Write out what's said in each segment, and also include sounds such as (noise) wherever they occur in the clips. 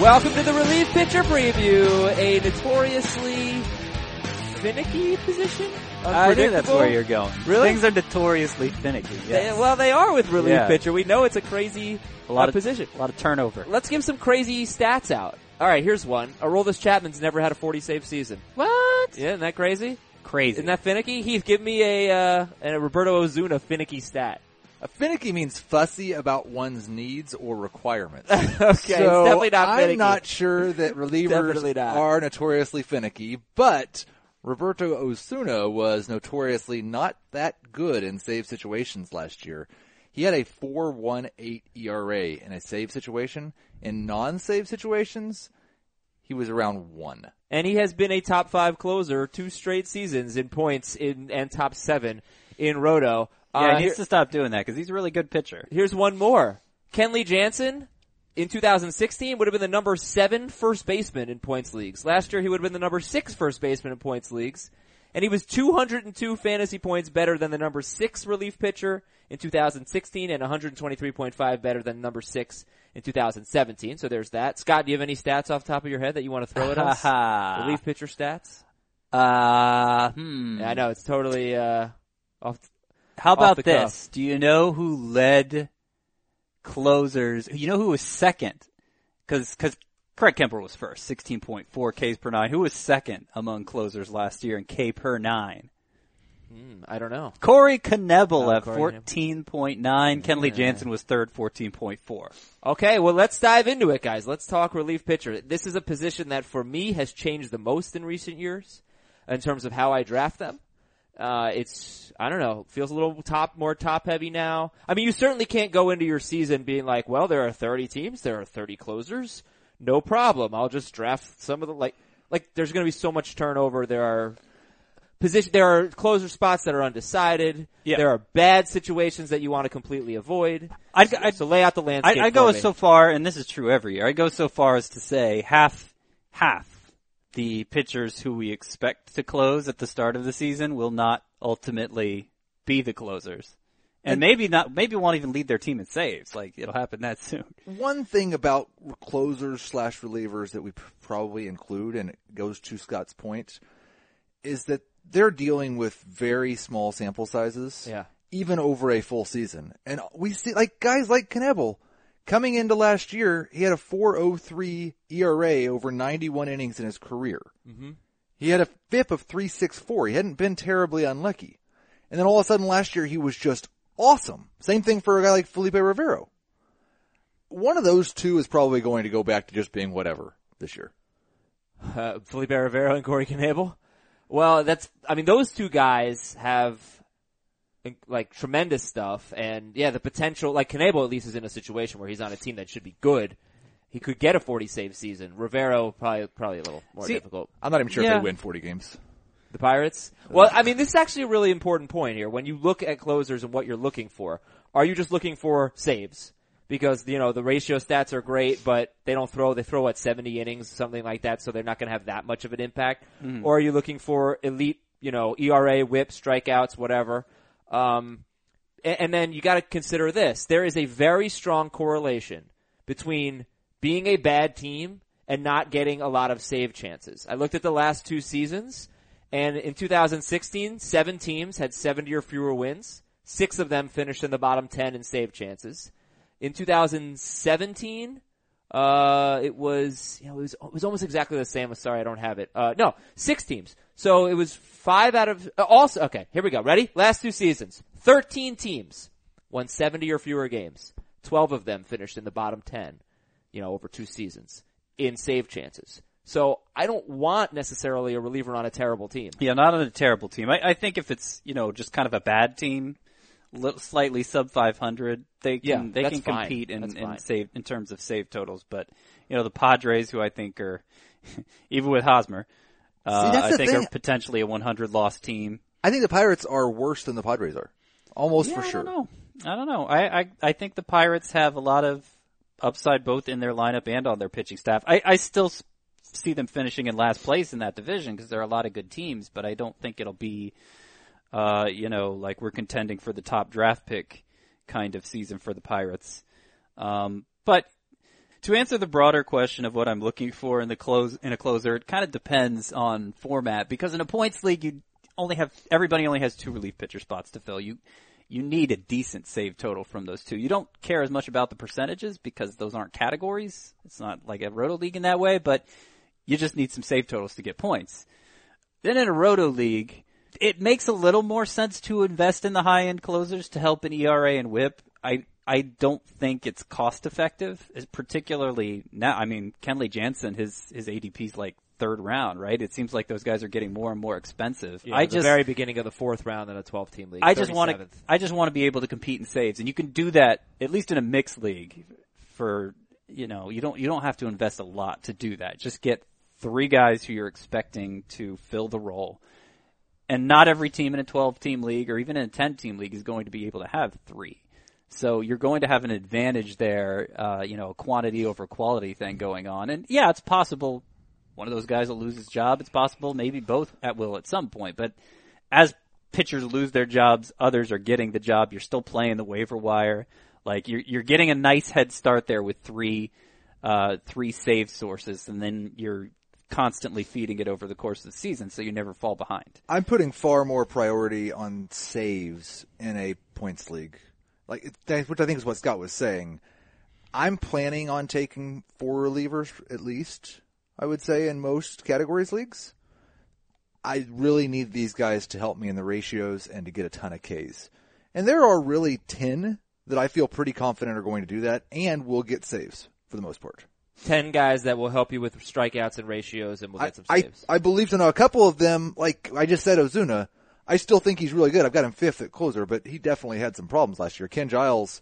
Welcome to the relief pitcher preview, a notoriously finicky position. I think that's where you're going. Really? Things are notoriously finicky. Yes. They- well, they are with relief Yeah. pitcher. We know it's a crazy a lot uh, of position. a lot of turnover. Let's give some crazy stats out. All right, here's one. Aroldis Chapman's never had a 40 save season. What? Yeah, isn't that crazy? Crazy. Isn't that finicky? Heath, give me a uh, a Roberto Osuna finicky stat. A finicky means fussy about one's needs or requirements. (laughs) okay, so it's definitely not finicky. I'm not sure that (laughs) relievers are notoriously finicky, but Roberto Osuna was notoriously not that good in save situations last year. He had a 4.18 ERA in a save situation. In non-save situations, he was around one. and he has been a top five closer two straight seasons in points in and top seven in Roto. Yeah, Uh, he needs to stop doing that because he's a really good pitcher. here's one more. Kenley Jansen in 2016 would have been the number seven first baseman in points leagues. Last year he would have been the number six first baseman in points leagues. And he was 202 fantasy points better than the number six relief pitcher in 2016 and 123.5 better than number six in 2017. So there's that. Scott, do you have any stats off the top of your head that you want to throw at us? (laughs) relief pitcher stats? Uh, hmm. Yeah, I know it's totally uh, off. How about this? cuff. Do you know who led closers? You know who was second? Because because Craig Kimbrel was first, sixteen point four Ks per nine. Who was second among closers last year in K per nine? Hmm, I don't know. Corey Knebel Oh, at fourteen point nine. Kenley Jansen was third, fourteen point four. Okay, well let's dive into it, guys. Let's talk relief pitcher. This is a position that for me has changed the most in recent years in terms of how I draft them. Uh, it's, I don't know, feels a little top, more top heavy now. I mean, you certainly can't go into your season being like, well, there are 30 teams, there are 30 closers. No problem. I'll just draft some of the, like, like there's gonna be so much turnover. There are position, there are closer spots that are undecided. Yeah. There are bad situations that you want to completely avoid. I'd, I'd, so lay out the landscape. I, I go me. so far, and this is true every year. I go so far as to say half, half the pitchers who we expect to close at the start of the season will not ultimately be the closers, and, maybe not, maybe won't even lead their team in saves. Like it'll happen that soon. One thing about closers slash relievers that we probably include, and it goes to Scott's point, is that they're dealing with very small sample sizes. Yeah. Even over a full season. And we see, like, guys like Knebel, coming into last year, he had a 4.03 ERA over 91 innings in his career. Mm-hmm. He had a FIP of 3.64. He hadn't been terribly unlucky. And then all of a sudden last year he was just awesome. Same thing for a guy like Felipe Rivero. One of those two is probably going to go back to just being whatever this year. uh, Felipe Rivero and Corey Knebel. Well, that's, I mean, those two guys have, like, tremendous stuff, and yeah, the potential, like, Knebel at least is in a situation where he's on a team that should be good. He could get a 40 save season. Rivero, probably, probably a little more See, difficult. I'm not even sure if Yeah. they win 40 games. The Pirates? Well, I mean, this is actually a really important point here. When you look at closers and what you're looking for, are you just looking for saves? Because, you know, the ratio stats are great, but they don't throw, they throw at 70 innings, something like that, so they're not gonna have that much of an impact. Mm-hmm. Or are you looking for elite, you know, ERA, whip, strikeouts, whatever? Um, a- and then you gotta consider this. There is a very strong correlation between being a bad team and not getting a lot of save chances. I looked at the last two seasons, and in 2016, seven teams had 70 or fewer wins. Six of them finished in the bottom 10 in save chances. In 2017, uh, it was, you know, it was, it was almost exactly the same. Sorry, I don't have it. Uh, no, six teams. So it was five out of, uh, also, okay, here we go. Ready? Last two seasons. 13 teams won 70 or fewer games. 12 of them finished in the bottom 10, you know, over two seasons in save chances. So I don't want necessarily a reliever on a terrible team. Yeah, not on a terrible team. I, I think if it's you know just kind of a bad team, li- slightly sub 500, they can Yeah, they can fine. compete in, in save in terms of save totals. But you know the Padres, who I think are (laughs) even with Hosmer, uh, I think thing. are potentially a 100 loss team. I think the Pirates are worse than the Padres are. Almost Yeah, for sure. I don't know. I don't know. I, I I think the Pirates have a lot of upside both in their lineup and on their pitching staff. I, I still see them finishing in last place in that division because there are a lot of good teams, but I don't think it'll be, uh, you know, like we're contending for the top draft pick kind of season for the Pirates. Um, but To answer the broader question of what I'm looking for in the close in a closer, it kind of depends on format because in a points league you only have everybody only has two relief pitcher spots to fill. You you need a decent save total from those two. You don't care as much about the percentages because those aren't categories. It's not like a roto league in that way, but you just need some save totals to get points. Then in a roto league, it makes a little more sense to invest in the high end closers to help in ERA and WHIP. I I don't think it's cost effective, particularly now. I mean, Kenley Jansen, his his ADP's like third round, right? It seems like those guys are getting more and more expensive. Yeah, I the just very beginning of the fourth round in a 12 team league. I just want to I just want to be able to compete in saves, and you can do that at least in a mixed league. For you know, you don't you don't have to invest a lot to do that. Just get three guys who you're expecting to fill the role. And not every team in a 12 team league or even in a 10 team league is going to be able to have three. So you're going to have an advantage there, uh, you know, a quantity over quality thing going on. And yeah, it's possible one of those guys will lose his job. It's possible maybe both at will at some point. But as pitchers lose their jobs, others are getting the job. You're still playing the waiver wire. Like you're you're getting a nice head start there with three uh, three save sources, and then you're constantly feeding it over the course of the season, so you never fall behind. I'm putting far more priority on saves in a points league, like that- which I think is what Scott was saying. I'm planning on taking four relievers at least. I would say in most categories leagues. I really need these guys to help me in the ratios and to get a ton of Ks. And there are really 10 that I feel pretty confident are going to do that and will get saves for the most part. 10 guys that will help you with strikeouts and ratios and we'll I, get some I, saves. I believe so. Now, a couple of them, like I just said, Osuna, I still think he's really good. I've got him fifth at closer, but he definitely had some problems last year. Ken Giles,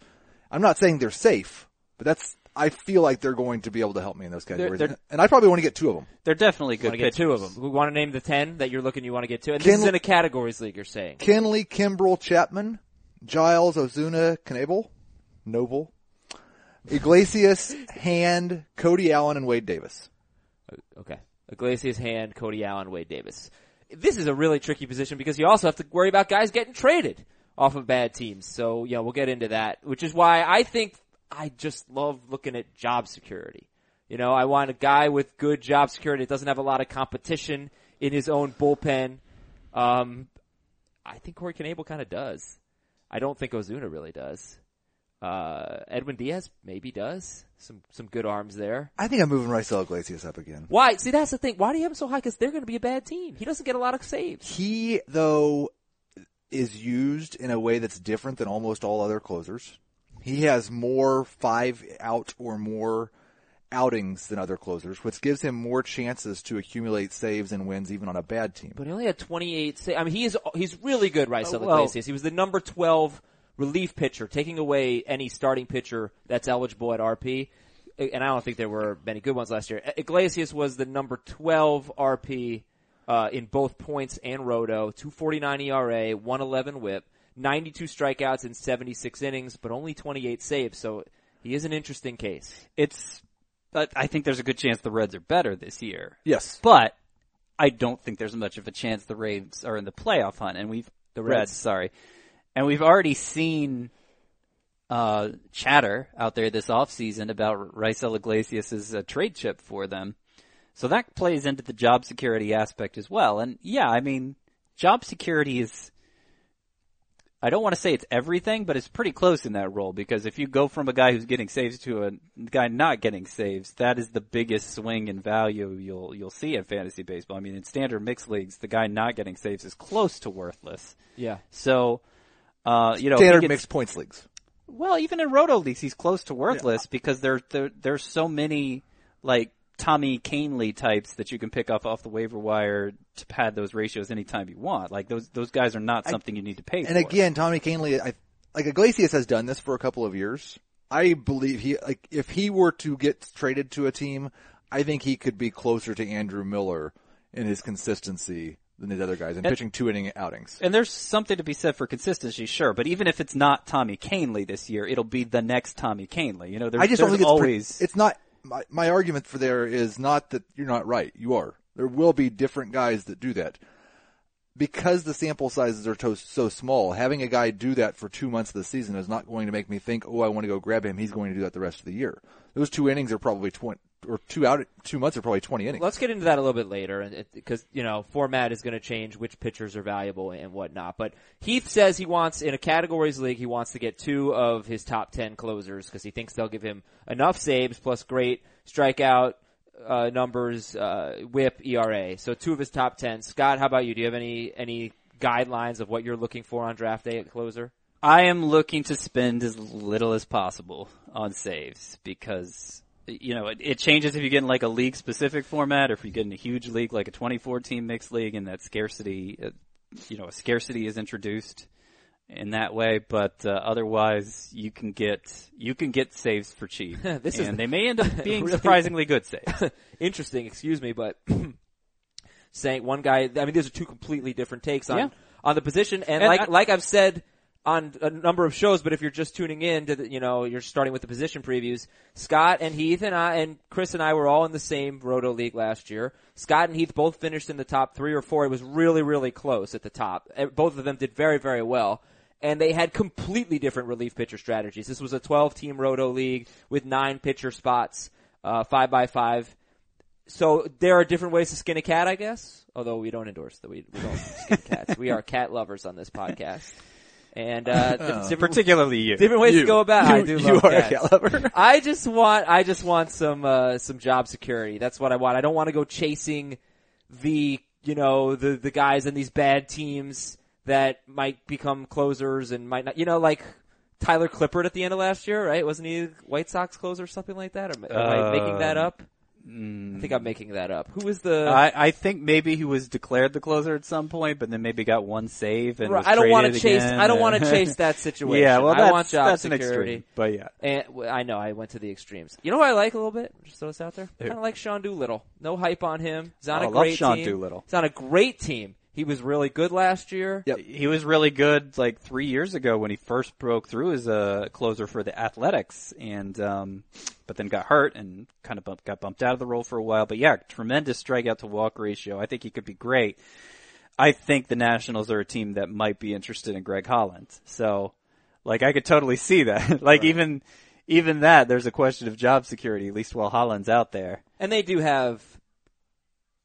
I'm not saying they're safe, but that's, I feel like they're going to be able to help me in those categories. they're- and I probably want to get two of them. They're definitely good want to get two of them. We want to name the 10 that you're looking you want to get to. And this Ken- is in a categories league you're saying. Kenley, Kimbrel, Chapman, Giles, Osuna, Knebel, Noble, Iglesias, Hand, Cody Allen, and Wade Davis. Okay. Iglesias, Hand, Cody Allen, Wade Davis. This is a really tricky position because you also have to worry about guys getting traded off of bad teams. So, yeah, we'll get into that, which is why I think I just love looking at job security. You know, I want a guy with good job security that doesn't have a lot of competition in his own bullpen. Um, I think Corey Knebel kind of does. I don't think Osuna really does. Uh, Edwin Diaz maybe does. Some, some good arms there. I think I'm moving Raisel Iglesias up again. Why? See, that's the thing. Why do you have him so high? Because they're going to be a bad team. He doesn't get a lot of saves. He, though, is used in a way that's different than almost all other closers. He has more five out or more outings than other closers, which gives him more chances to accumulate saves and wins even on a bad team. But he only had 28 saves. I mean, he is, he's really good, Raisel Uh, well- Iglesias. He was the number 12 relief pitcher, taking away any starting pitcher that's eligible at RP. And I don't think there were many good ones last year. Iglesias was the number 12 RP, uh, in both points and roto, 249 ERA, 111 whip, 92 strikeouts in 76 innings, but only 28 saves. So he is an interesting case. It's, but I think there's a good chance the Reds are better this year. Yes. But I don't think there's much of a chance the Rays are in the playoff hunt, and we've the Reds. Reds, sorry, and we've already seen uh, chatter out there this offseason about Raisel Iglesias' uh, trade chip for them. So that plays into the job security aspect as well. And yeah, I mean, job security is, I don't want to say it's everything, but it's pretty close in that role because if you go from a guy who's getting saves to a guy not getting saves, that is the biggest swing in value you'll, you'll see in fantasy baseball. I mean, in standard mixed leagues, the guy not getting saves is close to worthless. Yeah. So, uh, you know, if Standard gets- mixed points leagues. well, even in roto leagues, he's close to worthless because there, there there's so many like Tommy Kahnle types that you can pick up off the waiver wire to pad those ratios anytime you want. Like those those guys are not something you need to pay for. And again, Tommy Kahnle, I, like Iglesias has done this for a couple of years. I believe he, like, if he were to get traded to a team, I think he could be closer to Andrew Miller in his consistency than these other guys and And- pitching two inning outings. and there's something to be said for consistency, sure. But even if it's not Tommy Kahnle this year, it'll be the next Tommy Kahnle. You know, there's, I just don't there's think it's, pre- always it's not, my, my argument for there is not that you're not right. You are. There will be different guys that do that. Because the sample sizes are to- so small, having a guy do that for two months of the season is not going to make me think, oh, I want to go grab him. He's going to do that the rest of the year. Those two innings are probably 20, or two out, two months are probably 20 innings. Let's get into that a little bit later, and because you know format is going to change, which pitchers are valuable and whatnot. But Heath says he wants in a categories league, he wants to get two of his top ten closers because he thinks they'll give him enough saves plus great strikeout uh, numbers, uh, WHIP, ERA. So two of his top ten. Scott, how about you? Do you have any any guidelines of what you're looking for on draft day at closer? I am looking to spend as little as possible on saves because you know it, it changes if you get in like a league specific format or if you get in a huge league like a 24 team mixed league and that scarcity, uh, you know, a scarcity is introduced in that way. But uh, otherwise, you can get you can get saves for cheap, (laughs) This is and they may end up (laughs) being really- surprisingly good saves. (laughs) Interesting, excuse me, but (clears throat) saying one guy. I mean, these are two completely different takes on Yeah. on the position, and, And like I- like I've said on a number of shows, but if you're just tuning in to the, you know you're starting with the position previews. Scott and Heath and I and Chris and I were all in the same Roto League last year. Scott and Heath both finished in the top three or four. It was really really close at the top. Eh, Both of them did very very well. And they had completely different relief pitcher strategies. This was a 12 team Roto League with nine pitcher spots, uh, five by five so there are different ways to skin a cat, I guess. Although we don't endorse that we, we don't skin (laughs) cats. We are cat lovers on this podcast, and uh, (laughs) different, different, Particularly you. different ways to go about. it. I You- do you love are a cat lover. (laughs) I just want I just want some uh, some job security. That's what I want. I don't want to go chasing the you know the the guys in these bad teams that might become closers and might not. You know, like. Tyler Clippard at the end of last year, right? Wasn't he a White Sox closer or something like that? Or am I uh, making that up? Mm. I think I'm making that up. Who was the? I, I think maybe he was declared the closer at some point, but then maybe got one save and Right, was I don't want to traded chase. again. I don't want to chase that (laughs) situation. Yeah, well, I that's, want job that's an security. extreme, but yeah. And I know I went to the extremes. You know who I like a little bit? Just throw this out there. Who? Kind of like Sean Doolittle. No hype on him. He's on Oh, a I love great Sean team. Doolittle. He's on a great team. He was really good last year. Yep. He was really good like three years ago when he first broke through as a closer for the Athletics, and um, but then got hurt and kind of bump, got bumped out of the role for a while. But yeah, tremendous strikeout to walk ratio. I think he could be great. I think the Nationals are a team that might be interested in Greg Holland. So, like, I could totally (laughs) see that. (laughs) like, even even that, there's a question of job security, at least while Holland's out there. And they do have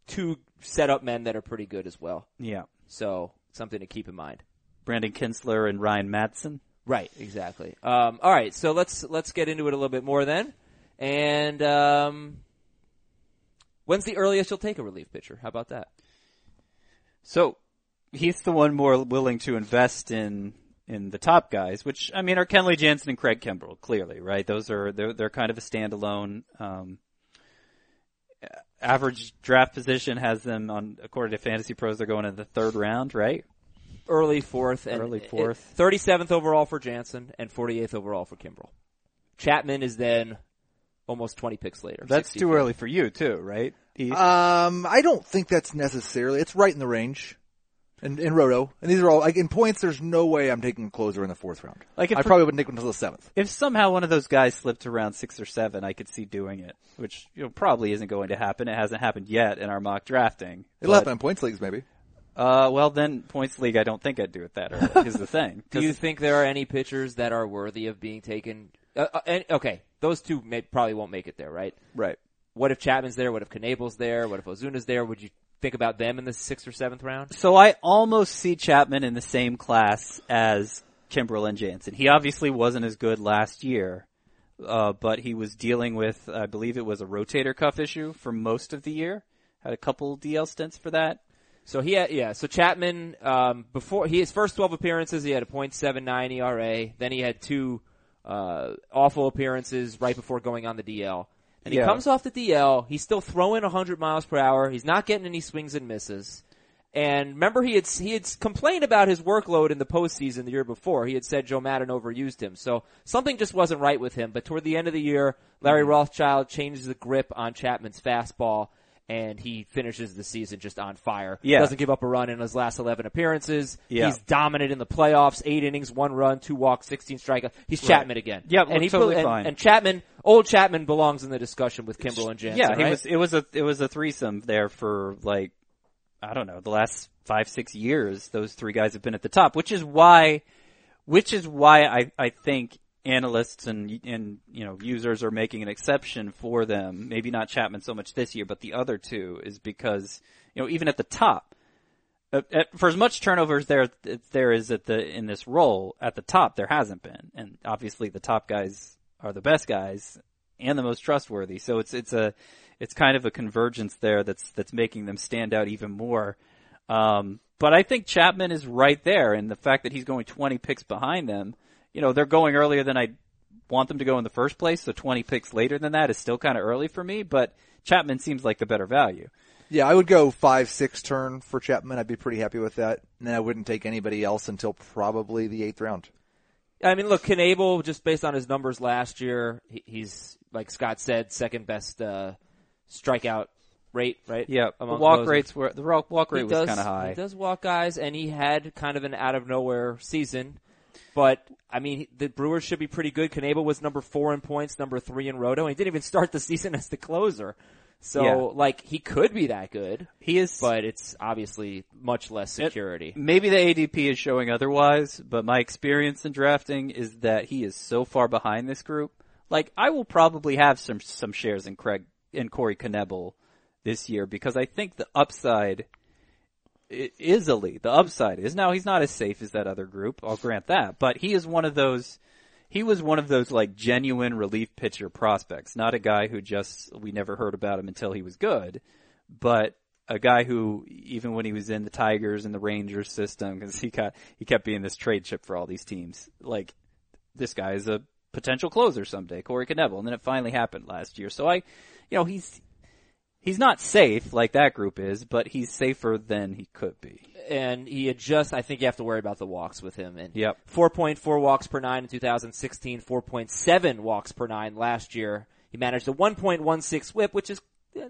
two setup men that are pretty good as well. Yeah, So something to keep in mind. Brandon Kintzler and Ryan Madson. Right, exactly. Um, all right, so let's let's get into it a little bit more then. And um, when's the earliest you'll take a relief pitcher? How about that? So he's the one more willing to invest in in the top guys, which I mean are Kenley Jansen and Craig Kimbrel, clearly, right? Those are they're they're kind of a standalone. Um, average draft position has them on according to Fantasy Pros, they're going in the third round, right? Early fourth and Early fourth. thirty seventh overall for Jansen and forty eighth overall for Kimbrel. Chapman is then almost twenty picks later. That's too early for you too, right? Heath? Um, I don't think that's necessarily. It's right in the range. In, in Roto, and these are all like in points. There's no way I'm taking a closer in the fourth round. Like, if I probably wouldn't take one until the seventh. if somehow one of those guys slipped to round six or seven, I could see doing it, which you know probably isn't going to happen. It hasn't happened yet in our mock drafting. It'll But- happen in points leagues, maybe. Uh, well, then points league, I don't think I'd do it that early. is the thing. (laughs) Do you think there are any pitchers that are worthy of being taken? Uh, uh, and, okay, those two may, probably won't make it there, right? right? What if Chapman's there? What if Knebel's there? What if Osuna's there? Would you think about them in the sixth or seventh round? So I almost see Chapman in the same class as Kimbrel and Jansen. He obviously wasn't as good last year, uh, but he was dealing with, I believe it was a rotator cuff issue for most of the year. Had a couple DL stints for that. So he had, yeah, so Chapman, um, before, he, his first 12 appearances, he had a .79 ERA. Then he had two, uh, awful appearances right before going on the DL. And he Yeah. comes off the DL, he's still throwing 100 miles per hour, he's not getting any swings and misses. And remember, he had he had complained about his workload in the postseason the year before. He had said Joe Maddon overused him, so something just wasn't right with him. But toward the end of the year, Larry Mm-hmm. Rothschild changes the grip on Chapman's fastball, and he finishes the season just on fire. Yeah. doesn't give up a run in his last eleven appearances. Yeah. He's dominant in the playoffs. Eight innings, one run, two walks, sixteen strikeouts. He's Chapman again. Yeah, and he totally and, fine. and Chapman, old Chapman, belongs in the discussion with Kimbrel and Jansen. yeah, he right? was. It was a it was a threesome there for like I don't know, the last five, six years, those three guys have been at the top, which is why, which is why I, I think analysts and, and, you know, users are making an exception for them. Maybe not Chapman so much this year, but the other two is because, you know, even at the top, at, for as much turnover as there there is at the in this role at the top, there hasn't been, and obviously the top guys are the best guys and the most trustworthy. So it's it's a it's kind of a convergence there that's that's making them stand out even more. Um, but I think Chapman is right there, and the fact that he's going 20 picks behind them, you know, they're going earlier than I want them to go in the first place. So 20 picks later than that is still kind of early for me, but Chapman seems like the better value. Yeah, I would go five, six turn for Chapman. I'd be pretty happy with that. And then I wouldn't take anybody else until probably the eighth round. I mean, look, Knebel, just based on his numbers last year, he's, like Scott said, second best, uh, strikeout rate, right? Yeah, the walk closers. rates were, the walk walk He rate was kind of high. He does walk guys, and he had kind of an out of nowhere season. But I mean, the Brewers should be pretty good. Knebel was number four in points, number three in Roto, and he didn't even start the (laughs) season as the closer. So, Yeah. like, he could be that good, He is, but it's obviously much less security. maybe the ADP is showing otherwise, but my experience in drafting is that he is so far behind this group. Like, I will probably have some some shares in Craig in Corey Knebel this year because I think the upside is elite. The upside is now he's not as safe as that other group. I'll grant that, but he is one of those. He was one of those like genuine relief pitcher prospects, not a guy who just we never heard about him until he was good, but a guy who even when he was in the Tigers and the Rangers system, because he got he kept being this trade chip for all these teams. Like this guy is a potential closer someday, Corey Knebel, and then it finally happened last year. So I, you know, he's he's not safe like that group is, but he's safer than he could be. and he adjusts. I think you have to worry about the walks with him. And Yep. 4.4 walks per nine in 2016, 4.7 walks per nine last year. He managed a 1.16 whip, which is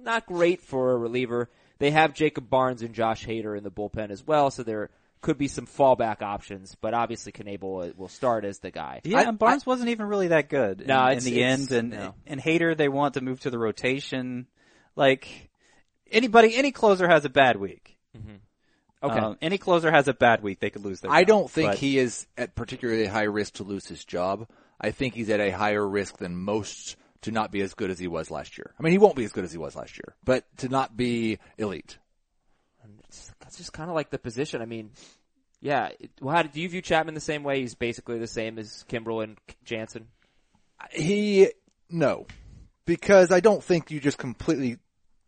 not great for a reliever. They have Jacob Barnes and Josh Hader in the bullpen as well, so there could be some fallback options. But obviously, Knebel uh, will start as the guy. Yeah, I- and Barnes wasn't even really that good No, in, in the end, and no. and Hader they want to move to the rotation. Like anybody, any closer has a bad week. Okay. Um, any closer has a bad week, they could lose their. I job. don't think But- he is at particularly high risk to lose his job. I think he's at a higher risk than most to not be as good as he was last year. I mean, he won't be as good as he was last year, but to not be elite. That's just kind of like the position. I mean, yeah. It, well, how, do you view Chapman the same way? He's basically the same as Kimbrel and Jansen. He, no, because I don't think you just completely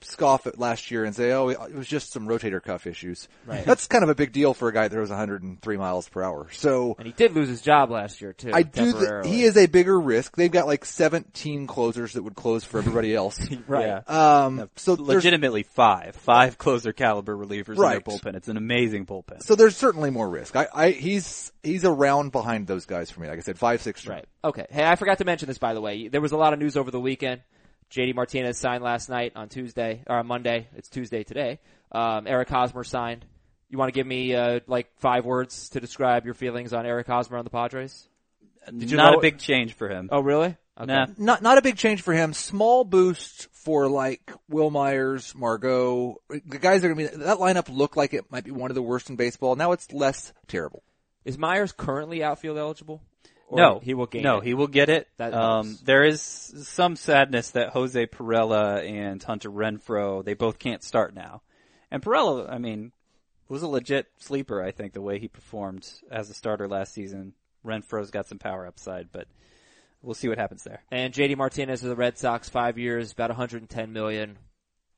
scoff at last year and say, oh, it was just some rotator cuff issues. Right. That's kind of a big deal for a guy that throws 103 miles per hour. So And he did lose his job last year too. I do. Th- he is a bigger risk. They've got like 17 closers that would close for everybody else. (laughs) right. Yeah. Um, so legitimately five, five closer caliber relievers Right. in their bullpen. It's an amazing bullpen. so there's certainly more risk. I, I, he's, he's around behind those guys for me. Like I said, five, six. Right. Okay. Hey, I forgot to mention this by the way. There was a lot of news over the weekend. JD Martinez signed last night on Tuesday or on Monday. It's Tuesday today. Um, Eric Hosmer signed. You want to give me uh, like five words to describe your feelings on Eric Hosmer on the Padres? Did you Not know- a big change for him. Oh, really? Okay. Nah. Not, not a big change for him. Small boost for like Wil Myers, Margot. The guys are going to be, that lineup looked like it might be one of the worst in baseball. Now it's less terrible. Is Myers currently outfield eligible? Or no, he will gain. No, it? he will get it. Um, there is some sadness that Jose Pirela and Hunter Renfroe they both can't start now. And Pirela, I mean, was a legit sleeper. I think the way he performed as a starter last season. Renfroe's got some power upside, but we'll see what happens there. And JD Martinez of the Red Sox, five years, about 110 million.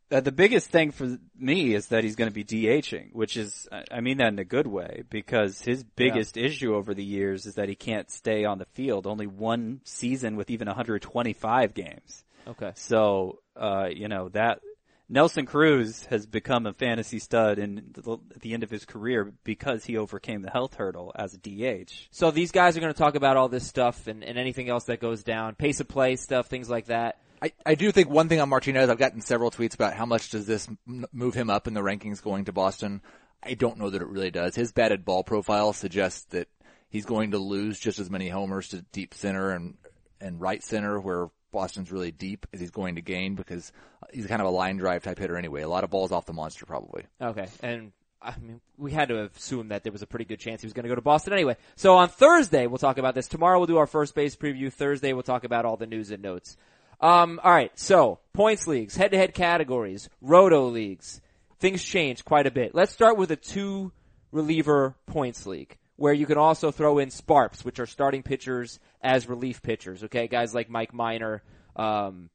Uh, the biggest thing for me is that he's going to be DHing, which is, I- mean that in a good way, because his biggest issue over the years is that he can't stay on the field. Only one season with even 125 games. Okay. So, uh, you know, that, Nelson Cruz has become a fantasy stud in the, at the end of his career because he overcame the health hurdle as a DH. So these guys are going to talk about all this stuff and, and anything else that goes down, pace of play stuff, things like that. I, I do think one thing on Martinez, I've gotten several tweets about how much does this move him up in the rankings going to Boston. I don't know that it really does. His batted ball profile suggests that he's going to lose just as many homers to deep center and, and right center where Boston's really deep is he's going to gain because he's kind of a line drive type hitter anyway. A lot of balls off the monster probably. Okay, and I mean, we had to assume that there was a pretty good chance he was going to go to Boston anyway. So on Thursday, we'll talk about this. Tomorrow we'll do our first base preview. Thursday we'll talk about all the news and notes. Um, all right, so points leagues, head-to-head categories, roto leagues. Things change quite a bit. Let's start with a two reliever points league where you can also throw in Sparps, which are starting pitchers as relief pitchers. Okay, guys like Mike Minor, um,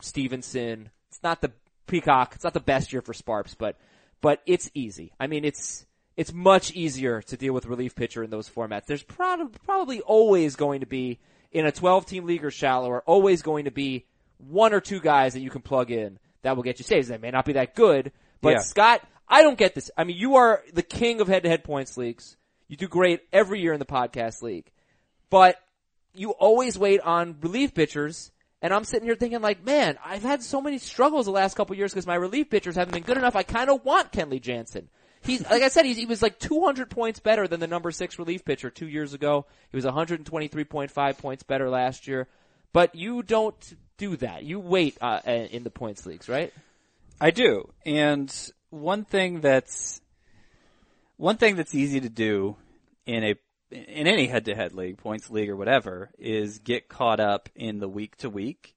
Stevenson. It's not the Peacock. It's not the best year for Sparps, but but it's easy. I mean, it's it's much easier to deal with relief pitcher in those formats. There's pro- probably always going to be in a 12 team league or shallower, always going to be one or two guys that you can plug in that will get you saves. They may not be that good, but Yeah. Scott, I don't get this. I mean, you are the king of head to head points leagues. You do great every year in the podcast league, but you always wait on relief pitchers. And I'm sitting here thinking like, man, I've had so many struggles the last couple years because my relief pitchers haven't been good enough. I kind of want Kenley Jansen. He's, like I said, he was like 200 points better than the number six relief pitcher two years ago. He was 123.5 points better last year. But you don't do that. You wait, uh, in the points leagues, right? I do. And one thing that's one thing that's easy to do in a in any head-to-head league, points league or whatever, is get caught up in the week to week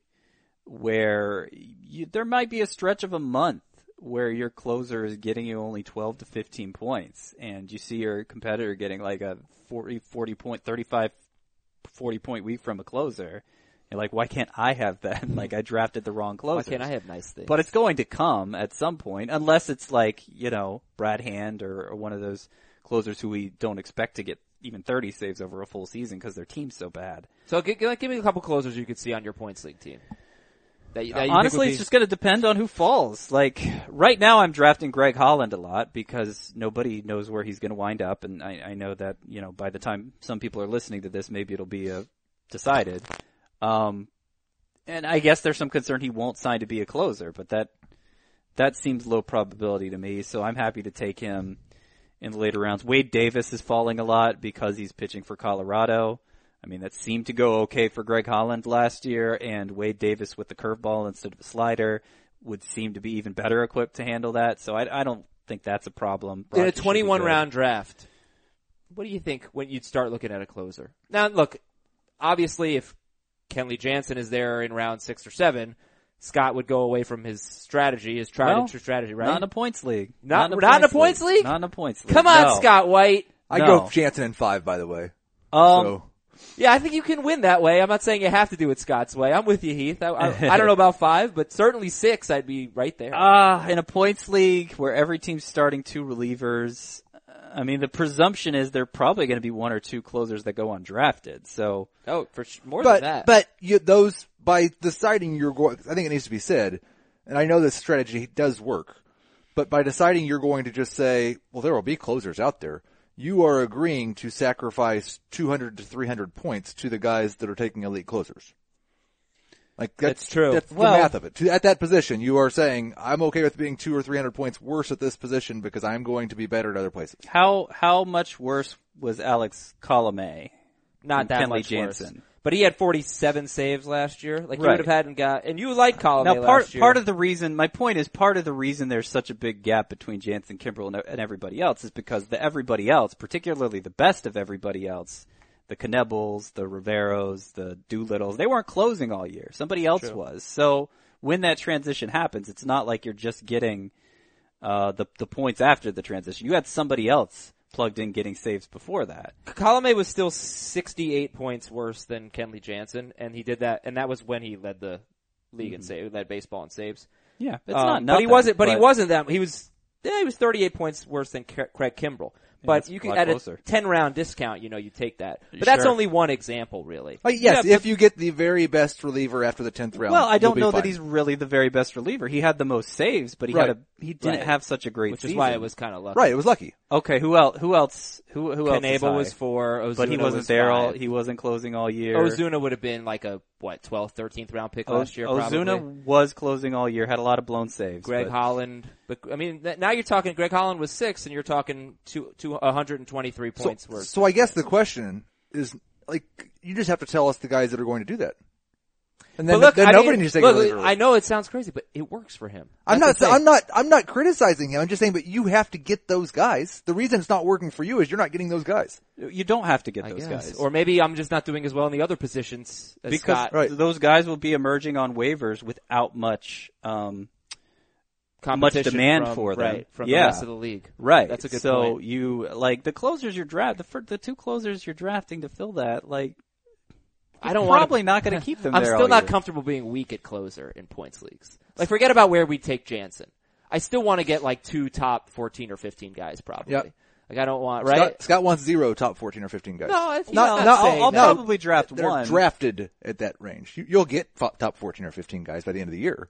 where you, there might be a stretch of a month where your closer is getting you only 12 to 15 points and you see your competitor getting like a 40 40 point 35 40 point week from a closer. You're like, why can't I have that? (laughs) like I drafted the wrong closer. Why can't I have nice things? But it's going to come at some point, unless it's like, you know, Brad Hand or, or one of those closers who we don't expect to get even 30 saves over a full season because their team's so bad. so give, give give me a couple closers you could see on your points league team. That, that Honestly, would it's just going to depend on who falls. Like, right now I'm drafting Greg Holland a lot because nobody knows where he's going to wind up, and I, I know that, you know, by the time some people are listening to this, maybe it'll be uh, decided. Um, and I guess there's some concern he won't sign to be a closer, but that that seems low probability to me. So I'm happy to take him in the later rounds. Wade Davis is falling a lot because he's pitching for Colorado. I mean, that seemed to go okay for Greg Holland last year, and Wade Davis with the curveball instead of a slider would seem to be even better equipped to handle that. So I, I don't think that's a problem. in a Brock should be 21 good. round draft, what do you think when you'd start looking at a closer? Now, look, obviously, if Kenley Jansen is there in round six or seven, Scott would go away from his strategy, his tried Well, and true strategy, right? Not in a points league. Not- not in a points league? Not in a points league. Come on, No. Scott White. I No. go Jansen in five, by the way. Um, so Yeah, I think you can win that way. I'm not saying you have to do it Scott's way. I'm with you, Heath. I, I, I don't know about five, but certainly six, I'd be right there. Ah, in a points league where every team's starting two relievers, I mean, the presumption is there are probably going to be one or two closers that go undrafted. So, oh, for sh- more but than that. but you, those by deciding you're going, I think it needs to be said, and I know this strategy does work, but by deciding you're going to just say, well, there will be closers out there. You are agreeing to sacrifice 200 to 300 points to the guys that are taking elite closers. Like that's, That's true. That's Well- the math of it. To, at that position, you are saying I'm okay with being two or three hundred points worse at this position because I'm going to be better at other places. how how much worse was Alex Colomé? not that Kenley much Jansen. worse. But he had 47 saves last year. Like you Right. would have had and got, and you like Colin Now, part last year. part of the reason, my point is, part of the reason there's such a big gap between Jansen, Kimbrel, and, and everybody else is because the everybody else, particularly the best of everybody else, the Knebels, the Riveros, the Doolittles, they weren't closing all year. Somebody else was. So when that transition happens, it's not like you're just getting uh, the the points after the transition. You had somebody else plugged in getting saves before that. Colomé was still 68 points worse than Kenley Jansen, and he did that, and that was when he led the league in save, led baseball in saves. Yeah, it's Um, not but he wasn't. But, he wasn't that. He was. Yeah, he was 38 points worse than Craig Kimbrel. But that's you can lot at closer. a 10 round discount, you know, you take that. But that's Sure. only one example, really. Like, yes, Yeah, if you get the very best reliever after the tenth round. Well, I don't know fine. that he's really the very best reliever. He had the most saves, but he Right. had a he didn't Right. have such a great Which season. is why it was kind of lucky. right. It was lucky. Okay, who else? Who else? Who who else? is Knebel was high? four. Osuna but he wasn't was there all. He wasn't closing all year. Osuna would have been like a what 12th, 13th round pick last year. Osuna Probably. was closing all year. Had a lot of blown saves. Greg but- Holland, but I mean, th- now you're talking. Greg Holland was six, and you're talking two, two, 123 So, points worth. so I guess the question is, like, you just have to tell us the guys that are going to do that. And then, but look, then I nobody mean, needs to take look, a reliever. I know it sounds crazy, but it works for him. I'm not. I'm not. I'm not criticizing him. I'm just saying, but you have to get those guys. The reason it's not working for you is you're not getting those guys. You don't have to get I those guess. guys. Or maybe I'm just not doing as well in the other positions as because Scott. Right. those guys will be emerging on waivers without much Um, much demand from, for them. right, from yeah. the rest of the league. Right. That's a good so point. you like the closers you're draft the fir- the two closers you're drafting to fill that like I don't want probably not going (laughs) to keep them I'm there. still all not year. comfortable being weak at closer in points leagues. Like, forget about where we take Jansen. I still want to get like two top 14 or 15 guys probably. Yep. Like, I don't want, right? Scott, Scott wants zero top 14 or 15 guys. No, it's not, not not, saying I'll, I'll that. probably draft that are one. drafted at that range. You, you'll get fo- top 14 or 15 guys by the end of the year.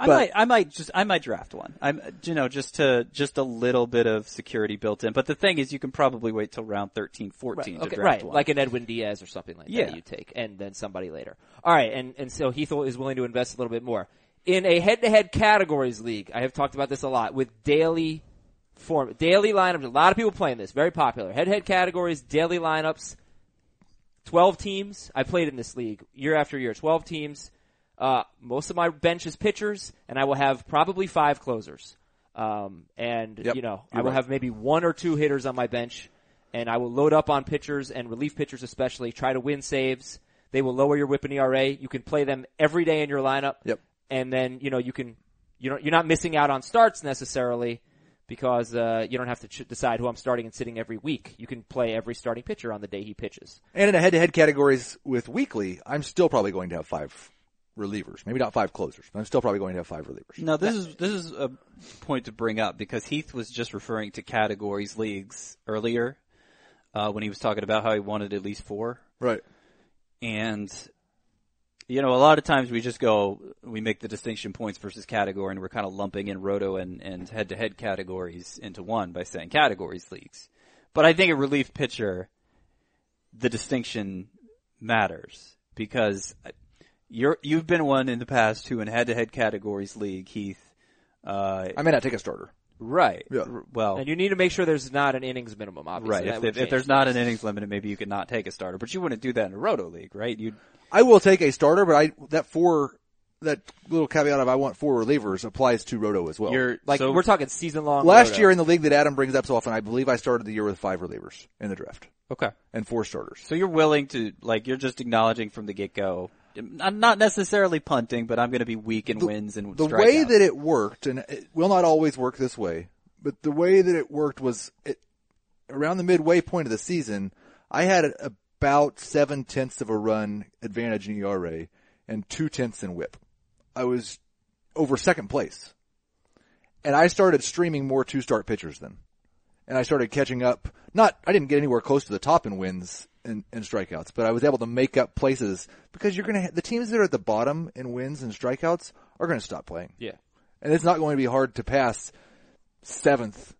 I but- might, I might just, I might draft one. I'm, you know, just to, just a little bit of security built in. But the thing is, you can probably wait till round 13, 14 to Okay, draft right, one. like an Edwin Diaz or something like Yeah. that you take, and then somebody later. All right, and and so Heath is willing to invest a little bit more in a head-to-head categories league. I have talked about this a lot with daily form, daily lineups. A lot of people playing this, very popular. Head-to-head categories, daily lineups. Twelve teams. I played in this league year after year. Twelve teams. Uh, most of my bench is pitchers, and I will have probably five closers. Um, and Yep, you know, I will right. have maybe one or two hitters on my bench, and I will load up on pitchers and relief pitchers especially. Try to win saves. They will lower your WHIP and ERA. You can play them every day in your lineup. Yep. And then you know you can you don't you're not missing out on starts necessarily because uh, you don't have to ch- decide who I'm starting and sitting every week. You can play every starting pitcher on the day he pitches. And in a head-to-head categories with weekly, I'm still probably going to have five relievers. Maybe not five closers, but I'm still probably going to have five relievers. No, this is this is a point to bring up because Heath was just referring to categories leagues earlier uh, when he was talking about how he wanted at least four, Right. and you know a lot of times we just go we make the distinction points versus category, and we're kind of lumping in roto and and head to head categories into one by saying categories leagues. But I think a relief pitcher, the distinction matters because you're you've been one in the past who in head to head categories league, Heath. Uh, I may not take a starter. Right. Yeah. R- Well, And you need to make sure there's not an innings minimum. Obviously, right. If, if, if there's not an innings limit, maybe you could not take a starter, but you wouldn't do that in a roto league, right? You'd I will take a starter, but I that four that little caveat of I want four relievers applies to Roto as well. you're like so, we're talking season long. Last year in the league that Adam brings up so often, I believe I started the year with five relievers in the draft okay. and four starters. So you're willing to like you're just acknowledging from the get go. I'm not necessarily punting, but I'm going to be weak in wins and the way that it worked, and it will not always work this way, but the way that it worked was it, around the midway point of the season, I had about seven tenths of a run advantage in ERA and two tenths in WHIP. I was over second place, and I started streaming more two start pitchers then, and I started catching up. Not, I didn't get anywhere close to the top in wins and, and strikeouts, but I was able to make up places because you're gonna, ha- the teams that are at the bottom in wins and strikeouts are gonna stop playing. yeah. And it's not going to be hard to pass seventh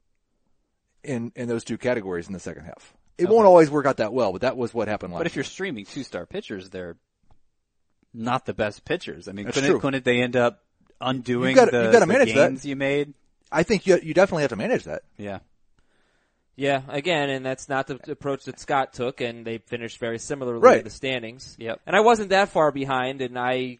in, in those two categories in the second half. It won't always work out that well, but that was what happened last But if you're streaming two star pitchers, they're not the best pitchers. I mean, That's couldn't, true. couldn't they end up undoing You've the, you've gotta the manage that. you made? I think you, you definitely have to manage that. Yeah. Yeah, again, and that's not the approach that Scott took, and they finished very similarly Right. in the standings. Yep. And I wasn't that far behind, and I,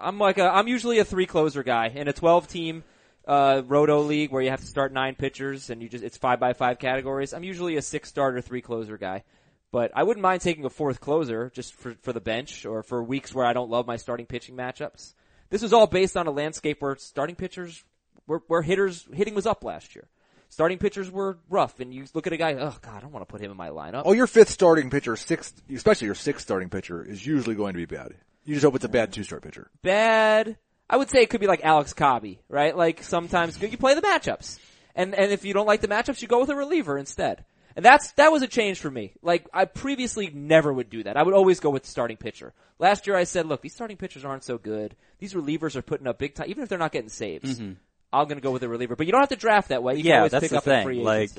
I'm like a, I'm usually a three closer guy in a 12 team, uh, roto league where you have to start nine pitchers and you just, it's five by five categories. I'm usually a six starter, three closer guy. But I wouldn't mind taking a fourth closer just for, for the bench or for weeks where I don't love my starting pitching matchups. This was all based on a landscape where starting pitchers, where, where hitters, hitting was up last year. Starting pitchers were rough, and you look at a guy, oh god, I don't want to put him in my lineup. Oh, your fifth starting pitcher, sixth, especially your sixth starting pitcher is usually going to be bad. You just hope it's a bad two start pitcher. bad. I would say it could be like Alex Cobby, right? Like sometimes you play the matchups, and and if you don't like the matchups, you go with a reliever instead. And that's that was a change for me. Like I previously never would do that. I would always go with the starting pitcher. Last year I said, look, these starting pitchers aren't so good. These relievers are putting up big time, even if they're not getting saves. Mm-hmm. I'm going to go with a reliever, but you don't have to draft that way. You can yeah, always that's pick the up in free thing. Like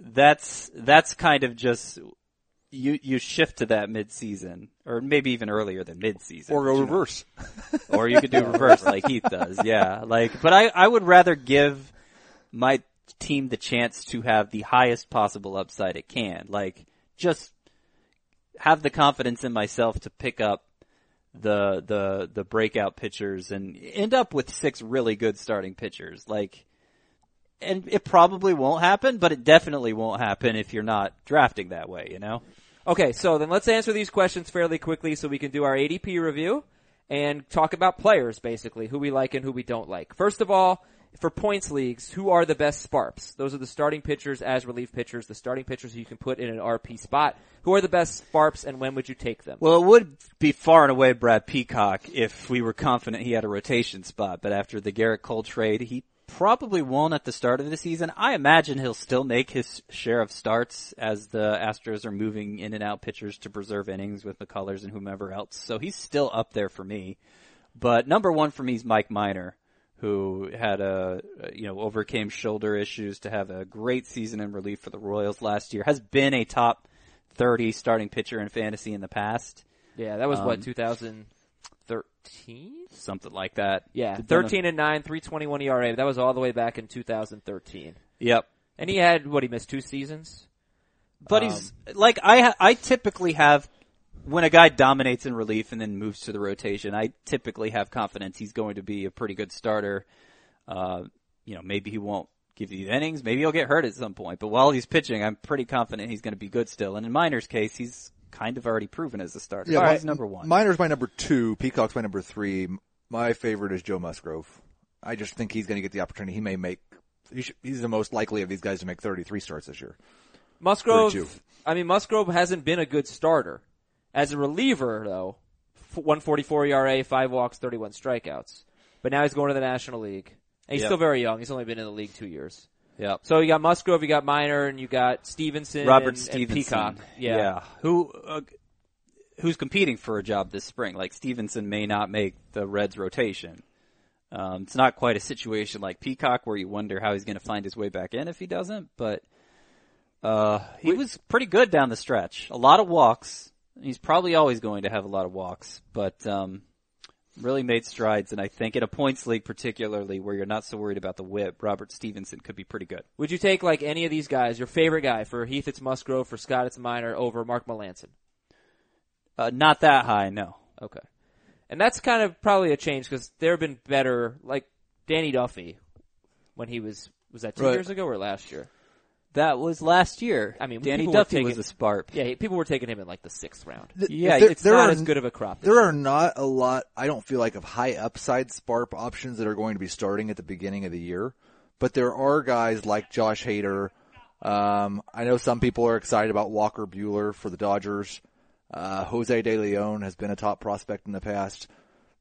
that's that's kind of just you you shift to that mid season, or maybe even earlier than mid season, Or go reverse. (laughs) or you could do (laughs) reverse like Heath does. Yeah, like but I I would rather give my team the chance to have the highest possible upside it can. Like just have the confidence in myself to pick up the the the breakout pitchers and end up with six really good starting pitchers. Like, and it probably won't happen, but it definitely won't happen if you're not drafting that way. You know. Okay, so then let's answer these questions fairly quickly so we can do our ADP review and talk about players basically, who we like and who we don't like. First of all, for points leagues, who are the best sparps? Those are the starting pitchers as relief pitchers, the starting pitchers you can put in an RP spot. Who are the best sparps and when would you take them? Well, it would be far and away Brad Peacock if we were confident he had a rotation spot, but after the Gerrit Cole trade, he probably won't at the start of the season. I imagine he'll still make his share of starts as the Astros are moving in and out pitchers to preserve innings with McCullers and whomever else. So he's still up there for me. But number one for me is Mike Minor, who had a, you know, overcame shoulder issues to have a great season in relief for the Royals last year, has been a top 30 starting pitcher in fantasy in the past. Yeah, that was Um, what, 2013? Something like that. Yeah, 13 and 9, 321 ERA. That was all the way back in 2013. Yep. And he had, what, he missed two seasons? But he's like I ha- I typically have when a guy dominates in relief and then moves to the rotation. I typically have confidence he's going to be a pretty good starter. Uh, you know, maybe he won't give you the innings. Maybe he'll get hurt at some point. But while he's pitching, I'm pretty confident he's going to be good still. And in Minor's case, he's kind of already proven as a starter. Yeah, So he's number one. Minor's my number two. Peacock's my number three. My favorite is Joe Musgrove. I just think he's going to get the opportunity. He may make. He sh- he's the most likely of these guys to make 33 starts this year. Musgrove, I mean, Musgrove hasn't been a good starter. As a reliever, though, 144 ERA, 5 walks, 31 strikeouts. But now he's going to the National League. And he's Yep. still very young. He's only been in the league two years. yep. So you got Musgrove, you got Minor, and you got Stephenson, Robert and, and Stephenson. Peacock. Yeah. Who, uh, who's competing for a job this spring? Like Stephenson may not make the Reds rotation. Um, it's not quite a situation like Peacock where you wonder how he's going to find his way back in if he doesn't, but, uh, he was pretty good down the stretch. A lot of walks. He's probably always going to have a lot of walks, but, um, really made strides. And I think in a points league particularly where you're not so worried about the whip, Robert Stephenson could be pretty good. Would you take like any of these guys, your favorite guy for Heath it's Musgrove, for Scott it's Minor, over Mark Melancon? Uh, not that high, no. Okay. And that's kind of probably a change because there have been better, like Danny Duffy, when he was, was that two Right. years ago or last year? That was last year. I mean, Danny people were Duffy was a sparp. Yeah, people were taking him in like the sixth round. Th- Yeah, there, It's there not are, as good of a crop. There year. are not a lot. I don't feel like of high upside sparp options that are going to be starting at the beginning of the year, but there are guys like Josh Hader. Um, I know some people are excited about Walker Buehler for the Dodgers. Uh, Jose De Leon has been a top prospect in the past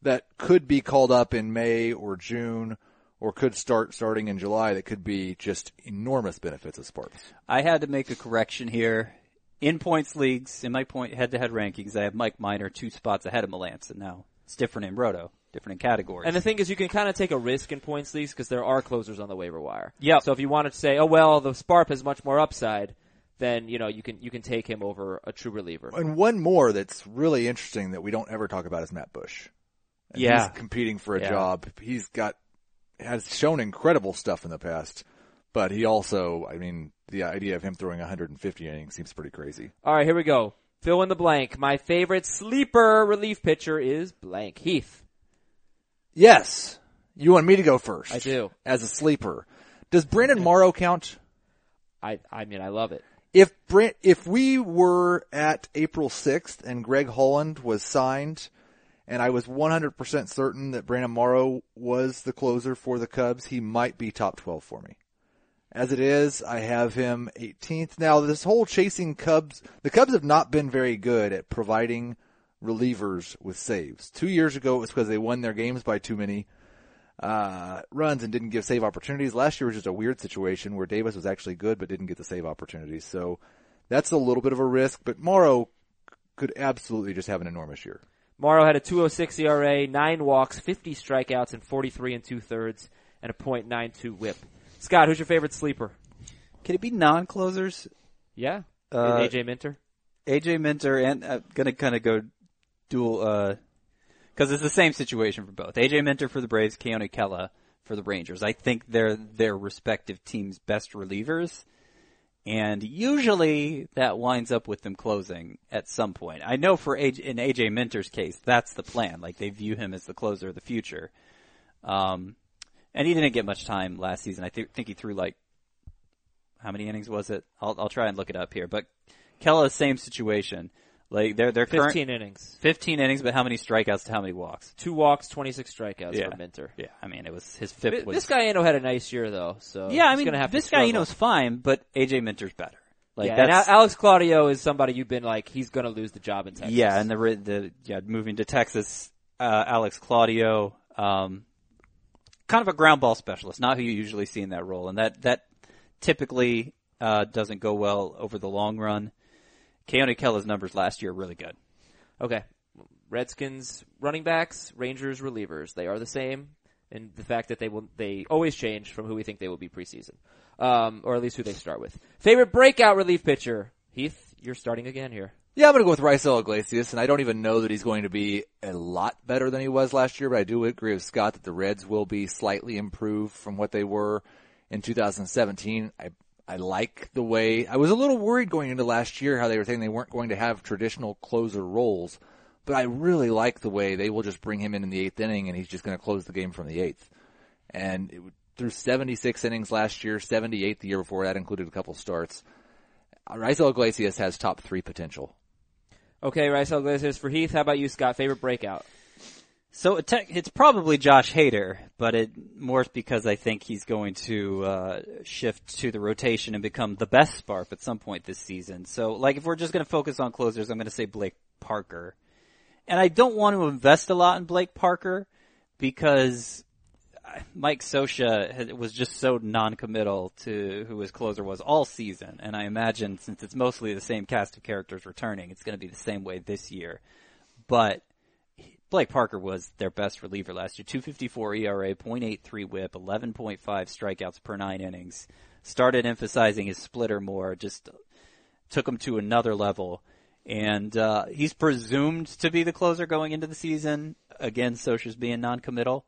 that could be called up in May or June or could start starting in July that could be just enormous benefits of Sparks. I had to make a correction here. In points leagues, in my point head-to-head rankings, I have Mike Minor two spots ahead of Melancon. Now it's different in Roto, different in categories. And the thing is, you can kind of take a risk in points leagues because there are closers on the waiver wire. Yep. So if you wanted to say, oh well, the Sparp has much more upside, then you know you can you can take him over a true reliever. And one more that's really interesting that we don't ever talk about is Matt Bush. And Yeah. He's competing for a Yeah. job. He's got, has shown incredible stuff in the past, but he also, I mean, the idea of him throwing 150 innings seems pretty crazy. All right, here we go. Fill in the blank. My favorite sleeper relief pitcher is blank. Heath. Yes. You want me to go first? I do. As a sleeper. Does Brandon Morrow count? I I mean I love it. If Brent, if we were at April 6th and Greg Holland was signed and I was 100% certain that Brandon Morrow was the closer for the Cubs, he might be top 12 for me. As it is, I have him 18th. Now, this whole chasing Cubs, the Cubs have not been very good at providing relievers with saves. Two years ago, it was because they won their games by too many uh, runs and didn't give save opportunities. Last year was just a weird situation where Davis was actually good but didn't get the save opportunities. So that's a little bit of a risk, but Morrow could absolutely just have an enormous year. Morrow had a 206 ERA, nine walks, 50 strikeouts, and 43 and two thirds, and a .92 WHIP. Scott, who's your favorite sleeper? Can it be non-closers? Yeah, Uh, AJ Minter. AJ Minter and uh, gonna kind of go dual uh because it's the same situation for both. AJ Minter for the Braves, Keone Kela for the Rangers. I think they're their respective teams' best relievers, And usually that winds up with them closing at some point. I know for AJ, in AJ Minter's case, that's the plan. Like they view him as the closer of the future. Um, and he didn't get much time last season. I th- think he threw like, how many innings was it? I'll, I'll try and look it up here. But Kela, same situation. Like they're, they're current, 15 innings. 15 innings, but how many strikeouts to how many walks? Two walks, 26 strikeouts Yeah. for Minter. Yeah, I mean, it was his fifth Th- was. This guy Eno had a nice year though, so yeah, I mean, gonna have this to guy, you struggle. know, is fine, but AJ Minter's better. Like yeah, and Alex Claudio is somebody you've been like he's gonna lose the job in Texas. Yeah, and the the yeah moving to Texas, uh, Alex Claudio, um, kind of a ground ball specialist, not who you usually see in that role, and that that typically uh, doesn't go well over the long run. Keone Kela's numbers last year are really good. Okay. Redskins running backs, Rangers relievers. They are the same in the fact that they will they always change from who we think they will be preseason. Um, or at least who they start with. Favorite breakout relief pitcher? Heath, you're starting again here. Yeah, I'm going to go with Raisel Iglesias, and I don't even know that he's going to be a lot better than he was last year, but I do agree with Scott that the Reds will be slightly improved from what they were in 2017. I I like the way I was a little worried going into last year how they were saying they weren't going to have traditional closer roles, but I really like the way they will just bring him in in the eighth inning and he's just going to close the game from the eighth. And it, through 76 innings last year, 78 the year before that included a couple starts. Uh, Raisel Iglesias has top three potential. Okay, Raisel Iglesias for Heath. How about you, Scott? Favorite breakout? So it's probably Josh Hader, but it more because I think he's going to uh, shift to the rotation and become the best spark at some point this season. So, like, if we're just going to focus on closers, I'm going to say Blake Parker, and I don't want to invest a lot in Blake Parker because Mike Scioscia was just so non-committal to who his closer was all season, and I imagine since it's mostly the same cast of characters returning, it's going to be the same way this year. But Blake Parker was their best reliever last year. 254 ERA, .83 whip, 11.5 strikeouts per nine innings. Started emphasizing his splitter more, just took him to another level. And uh, he's presumed to be the closer going into the season. Again, Scioscia's being non-committal.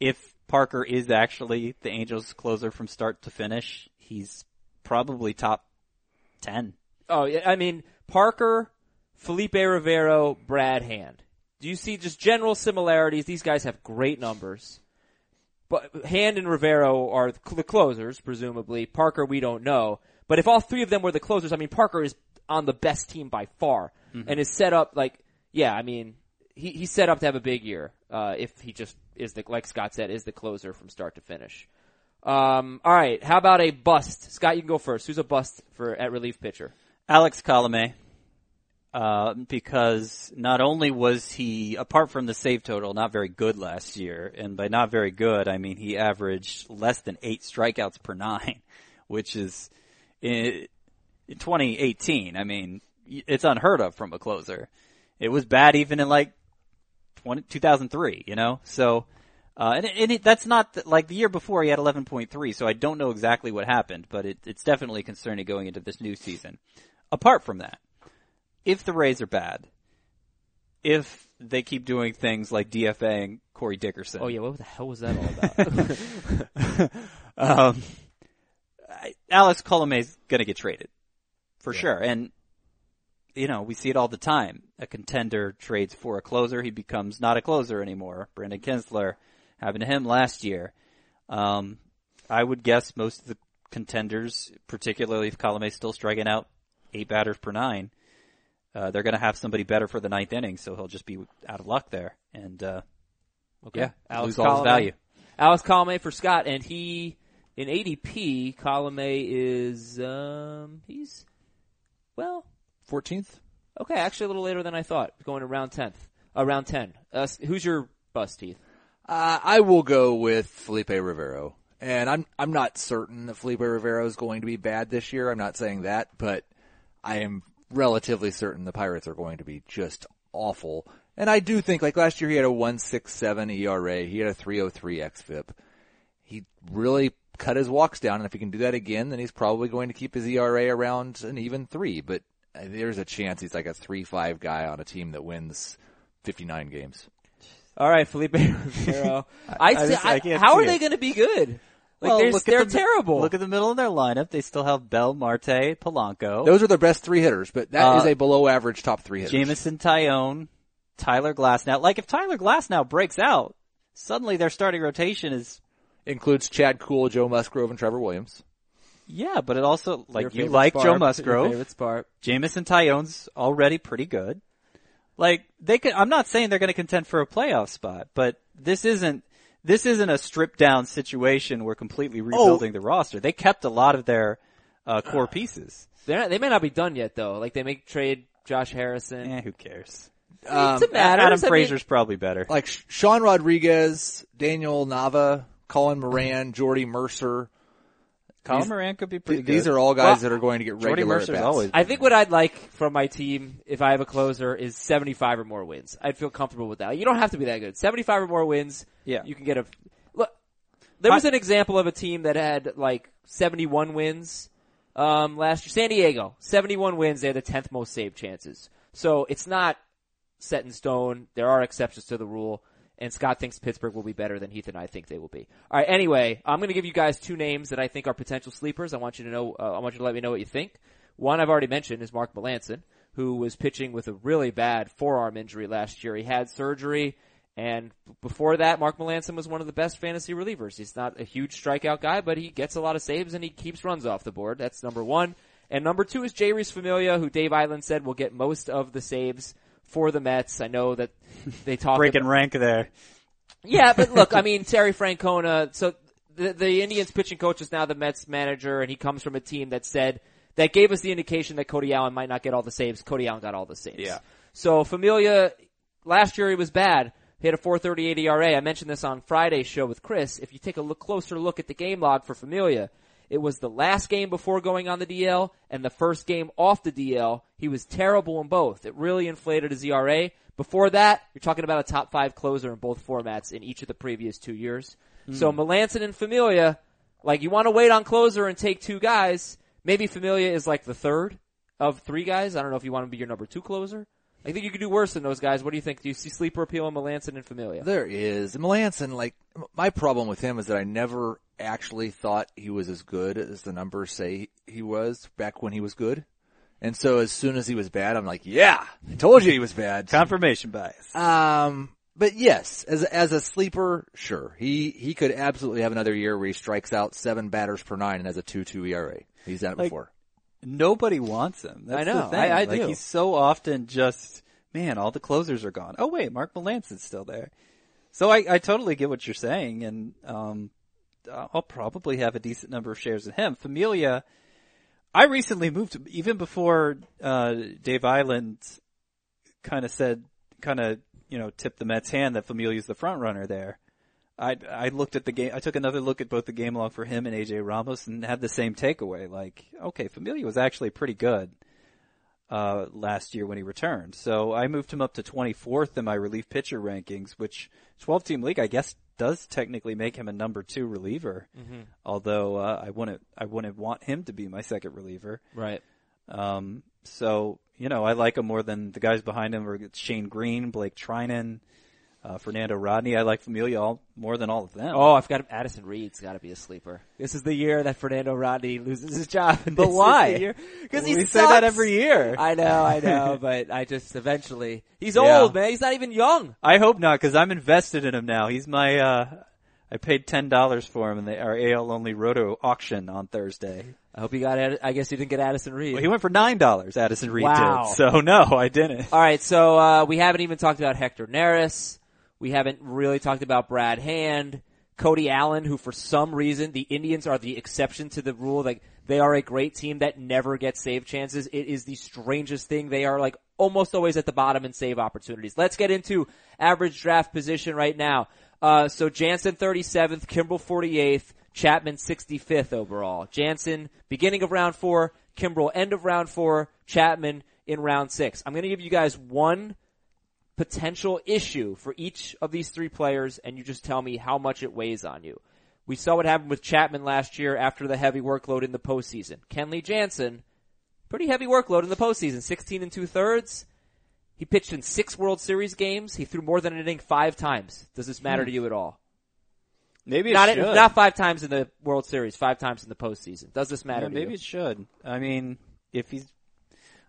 If Parker is actually the Angels' closer from start to finish, he's probably top 10. Oh, yeah, I mean Parker, Felipe Rivero, Brad Hand. Do you see just general similarities? These guys have great numbers. But Hand and Rivero are the closers, presumably. Parker, we don't know. But if all three of them were the closers, I mean, Parker is on the best team by far and is set up like, yeah, I mean, he, he's set up to have a big year, uh, if he just is the, like Scott said, is the closer from start to finish. Um, all right. How about a bust? Scott, you can go first. Who's a bust for at relief pitcher? Alex Colome, uh, because not only was he, apart from the save total, not very good last year, and by not very good, I mean he averaged less than eight strikeouts per nine, (laughs) which is in, in 2018. I mean, it's unheard of from a closer. It was bad even in like 20, 2003, you know? So, uh, and, and it, that's not th- like the year before he had 11.3, so I don't know exactly what happened, but it, it's definitely concerning going into this new season. Apart from that, if the Rays are bad, if they keep doing things like DFAing Corey Dickerson, Oh yeah, what the hell was that all (laughs) about? (laughs) um, Alex Colome's gonna get traded for sure, and you know we see it all the time. A contender trades for a closer, he becomes not a closer anymore. Brandon Kintzler happened to him last year. Um, I would guess most of the contenders, particularly if Colome's still striking out eight batters per nine, uh, they're going to have somebody better for the ninth inning, so he'll just be out of luck there, and uh, Okay. yeah, Alex lose all his Colome. value. Alex Colome for Scott, and he in ADP, Colome is um he's well 14th? okay, actually a little later than I thought, going around tenth, around ten. Uh, who's your bust, Heath? Uh, I will go with Felipe Rivero. And I'm I'm not certain that Felipe Rivero is going to be bad this year. I'm not saying that, but I am relatively certain the Pirates are going to be just awful. And I do think like last year he had a 167 ERA, he had a 303 xFIP. He really cut his walks down and if he can do that again, then he's probably going to keep his ERA around an even 3, but uh, there's a chance he's like a 3-5 guy on a team that wins 59 games. All right, Felipe (laughs) Rivero. I, I say- just- I I- how see are they going to be good? Like Well, they're, look at they're the- terrible. Look at the middle of their lineup. They still have Bell, Marte, Polanco, Those are their best three hitters, but that is Uh, a below average top three hitters. Jameson Taillon, Tyler Glass. Now, Like if Tyler Glasnow breaks out, suddenly their starting rotation is includes Chad Kuhl, Joe Musgrove, and Trevor Williams. yeah, but it also like you like Sparp, Joe Your Musgrove. favorite Sparp. Jameson Taillon's already pretty good. Like they could. I'm not saying they're going to contend for a playoff spot, but this isn't this isn't a stripped down situation. We're completely rebuilding the roster. They kept a lot of their uh, core pieces. They're not, they may not be done yet though. Like they may trade Josh Harrison. Eh, who cares? Um, it matters. Adam I mean- probably better. like Sean Rodriguez, Daniel Nava, Colin Moran, Jordy Mercer. Colin these- Moran could be pretty Th- These are all guys Well, that are going to get Jordy regular Mercer's at-bats. always I think what I'd like from my team, if I have a closer, is 75 or more wins. I'd feel comfortable with that. You don't have to be that good. 75 or more wins. Yeah. You can get a, look, there was an example of a team that had like 71 wins, um, last year. San Diego, 71 wins. They had the 10th most save chances. So it's not set in stone. There are exceptions to the rule. And Scott thinks Pittsburgh will be better than Heath and I think they will be. All right. Anyway, I'm going to give you guys two names that I think are potential sleepers. I want you to know. Uh, I want you to let me know what you think. One I've already mentioned is Mark Melancon, who was pitching with a really bad forearm injury last year. He had surgery, and before that, Mark Melancon was one of the best fantasy relievers. He's not a huge strikeout guy, but he gets a lot of saves and he keeps runs off the board. That's number one. And number two is Jeurys Familia, who Dave Eiland said will get most of the saves for the Mets. I know that (laughs) they talk breaking about- rank there. yeah, but look, (laughs) I mean, Terry Francona, so the, the Indians pitching coach is now the Mets manager, and he comes from a team that said, that gave us the indication that Cody Allen might not get all the saves. Cody Allen got all the saves. Yeah. So Familia, last year he was bad. He had a 438 ERA. I mentioned this on Friday's show with Chris. If you take a look closer look at the game log for Familia, it was the last game before going on the DL and the first game off the DL. He was terrible in both. It really inflated his ERA. Before that, you're talking about a top five closer in both formats in each of the previous two years. Hmm. So Melancon and Familia, like you want to wait on closer and take two guys. Maybe Familia is like the third of three guys. I don't know if you want to be your number two closer. I think you could do worse than those guys. What do you think? Do you see sleeper appeal in Melancon and Familia? There is Melancon. Like my problem with him is that I never actually thought he was as good as the numbers say he was back when he was good. And so as soon as he was bad, I'm like, yeah, I told you he was bad. (laughs) Confirmation bias. Um, but yes, as as a sleeper, sure, he he could absolutely have another year where he strikes out seven batters per nine and has a two two ERA. He's done it Like- before. Nobody wants him. That's I know. The thing. I- I like do. he's so often just man. All the closers are gone. Oh wait, Mark Melancon's still there. So I, I totally get what you're saying, and um, I'll probably have a decent number of shares in him. Familia, I recently moved even before uh, Dave Eiland kind of said, kind of you know tipped the Mets' hand that Familia's the front runner there. I I looked at the game. I took another look at both the game log for him and AJ Ramos, and had the same takeaway. Like, okay, Familia was actually pretty good uh, last year when he returned. So I moved him up to 24th in my relief pitcher rankings, which 12 team league I guess does technically make him a number two reliever. Although uh, I wouldn't I wouldn't want him to be my second reliever. Right. Um, so you know I like him more than the guys behind him. Are Shane Greene, Blake Treinen. Uh, Fernando Rodney, I like Familia all, more than all of them. Oh, I've got Addison Reed's got to be a sleeper. This is the year that Fernando Rodney loses his job. (laughs) But why? Because he we sucks. say that every year. I know, I know, (laughs) but I just eventually he's Yeah. old, man. He's not even young. I hope not, because I'm invested in him now. He's my. uh I paid ten dollars for him in the our AL only Roto auction on Thursday. I hope you got. I guess you didn't get Addison Reed. Well, he went for nine dollars. Addison Reed Wow. did. So no, I didn't. All right, so uh, we haven't even talked about Hector Neris. We haven't really talked about Brad Hand, Cody Allen, who for some reason the Indians are the exception to the rule. Like they are a great team that never gets save chances. It is the strangest thing. They are like almost always at the bottom in save opportunities. Let's get into average draft position right now. Uh, so Jansen 37th, Kimbrel 48th, Chapman 65th overall. Jansen beginning of round four, Kimbrel end of round four, Chapman in round six. I'm going to give you guys one potential issue for each of these three players, and you just tell me how much it weighs on you. We saw what happened with Chapman last year after the heavy workload in the postseason. Kenley Jansen, pretty heavy workload in the postseason, 16 and two thirds. He pitched in six World Series games. He threw more than an inning five times. Does this matter to you at all? Maybe it not should. not five times in the World Series, five times in the postseason. Does this matter? Yeah, to maybe you? it should. I mean, if he's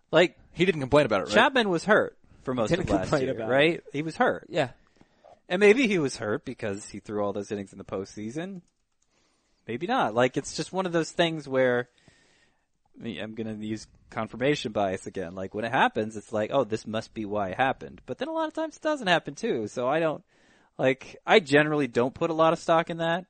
like He didn't complain about it, right? Chapman was hurt for most Didn't of last complain year, about it. right? He was hurt, Yeah. and maybe he was hurt because he threw all those innings in the postseason. Maybe not. Like it's just one of those things where I mean, I'm going to use confirmation bias again. Like when it happens, it's like, oh, this must be why it happened. But then a lot of times it doesn't happen too. So I don't like. I generally don't put a lot of stock in that.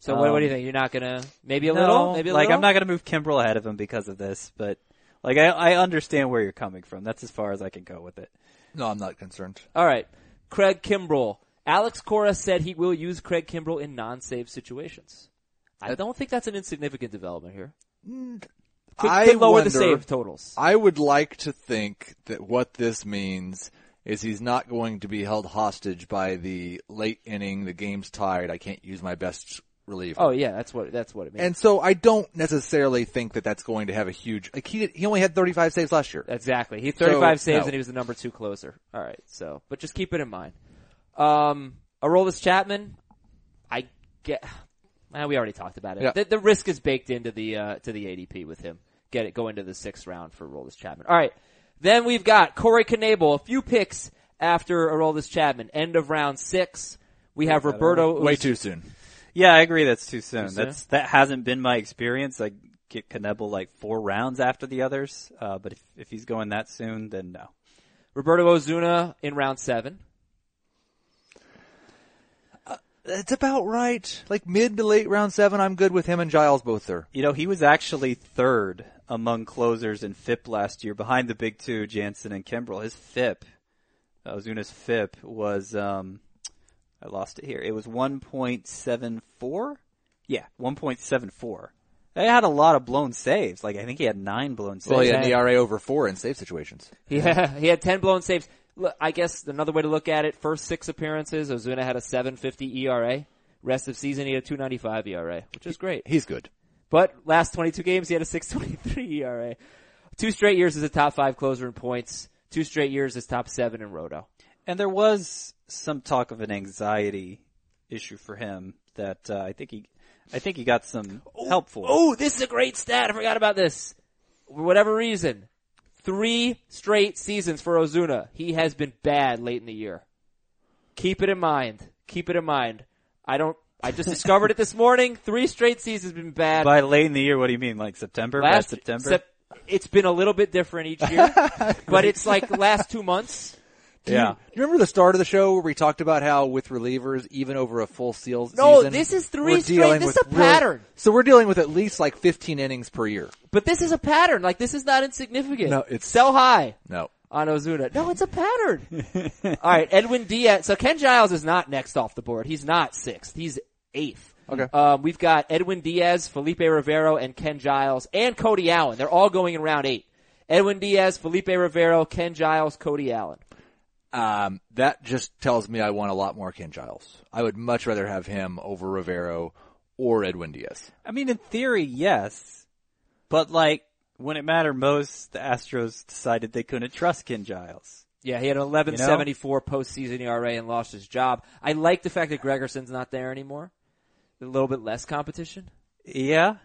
So what, what do you Um, think? You're not gonna maybe a No, little, maybe a like little. I'm not going to move Kimbrel ahead of him because of this, but like I, I understand where you're coming from. That's as far as I can go with it. No, I'm not concerned. All right, Craig Kimbrel. Alex Cora said he will use Craig Kimbrel in non-save situations. I don't think that's an insignificant development here. Mm, could, I could lower wonder- the save totals. I would like to think that what this means is he's not going to be held hostage by the late inning, the game's tied, I can't use my best reliever. Oh yeah, that's what that's what it means. And so I don't necessarily think that that's going to have a huge, like he, he only had 35 saves last year. Exactly. He had 35 So, saves no. and he was the number two closer. All right. So, but just keep it in mind. Um, Aroldis Chapman, I get. Well, we already talked about it. Yeah. The, the risk is baked into the uh, to the ADP with him. Get it go into the sixth round for Aroldis Chapman. All right. Then we've got Corey Knebel. A few picks after Aroldis Chapman. End of round six. We have Roberto. Way too soon. Yeah, I agree. That's too soon. soon? That's that hasn't been my experience. I get Knebel like four rounds after the others. Uh, but if if he's going that soon, then no. Roberto Osuna in round seven. It's about right. Like mid to late round seven, I'm good with him and Giles both there. You know, he was actually third among closers in FIP last year, behind the big two, Jansen and Kimbrel. His FIP, Osuna's FIP was, um, I lost it here. It was 1.74? Yeah, 1.74. They had a lot of blown saves. Like, I think he had nine blown saves. Well, he had an Yeah. ERA over four in save situations. He had, (laughs) he had 10 blown saves. Look, I guess another way to look at it, first six appearances, Osuna had a 750 ERA. Rest of season, he had a 295 ERA, which is great. He's good. But last 22 games, he had a 623 ERA. Two straight years as a top five closer in points. Two straight years as top seven in roto. And there was some talk of an anxiety issue for him that uh, I think he, I think he got some help for. Oh, this is a great stat. I forgot about this. For whatever reason, three straight seasons for Osuna. He has been bad late in the year. Keep it in mind. Keep it in mind. I don't. I just (laughs) discovered it this morning. Three straight seasons been bad. By late in the year, what do you mean? Like September? Last September? Sep- it's been a little bit different each year, (laughs) but it's like last two months. Yeah. Do you remember the start of the show where we talked about how with relievers, even over a full seal No, season, this is three straight- this is a pattern. so we're dealing with at least like 15 innings per year. But this is a pattern. Like this is not insignificant. No, it's- sell high No. on Osuna. No, it's a pattern. (laughs) All right, Edwin Diaz. So Ken Giles is not next off the board. He's not sixth. He's eighth. Okay. Um, we've got Edwin Diaz, Felipe Rivero, and Ken Giles, and Cody Allen. They're all going in round eight. Edwin Diaz, Felipe Rivero, Ken Giles, Cody Allen. Um, that just tells me I want a lot more Ken Giles. I would much rather have him over Rivero or Edwin Diaz. I mean, in theory, yes. But like, when it mattered most, the Astros decided they couldn't trust Ken Giles. Yeah, he had an 1174 postseason ERA and lost his job. I like the fact that Gregerson's not there anymore. A little bit less competition. Yeah.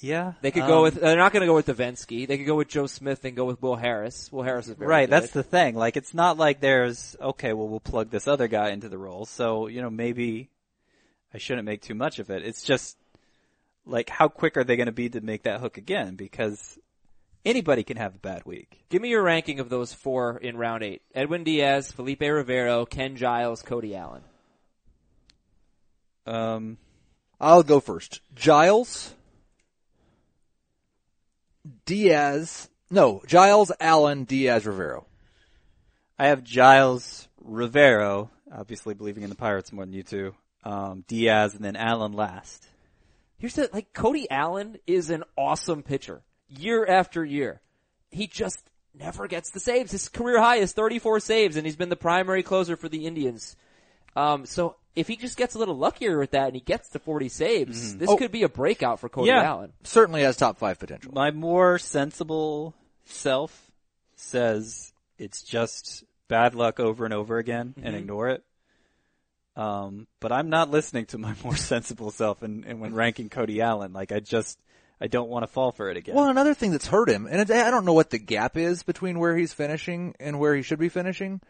Yeah. They could go Um, with. They're not going to go with Devenski. They could go with Joe Smith and go with Will Harris. Will Harris is very Right, good. that's the thing. Like, it's not like there's, okay, well, we'll plug this other guy into the role. So, you know, maybe I shouldn't make too much of it. It's just, like, how quick are they going to be to make that hook again? Because anybody can have a bad week. Give me your ranking of those four in round eight: Edwin Diaz, Felipe Rivero, Ken Giles, Cody Allen. Um, I'll go first. Giles, Diaz, no, Giles, Allen, Diaz, Rivero. I have Giles Rivero, obviously believing in the Pirates more than you two. Um, Diaz and then Allen last. Here's the like Cody Allen is an awesome pitcher year after year. He just never gets the saves. His career high is 34 saves, and he's been the primary closer for the Indians. Um, so if he just gets a little luckier with that and he gets to 40 saves, this Oh. could be a breakout for Cody Yeah. Allen. Certainly has top five potential. My more sensible self says it's just bad luck over and over again and ignore it. Um, but I'm not listening to my (laughs) more sensible self and, and when ranking Cody Allen. Like I just, I don't want to fall for it again. Well, another thing that's hurt him, and it, I don't know what the gap is between where he's finishing and where he should be finishing,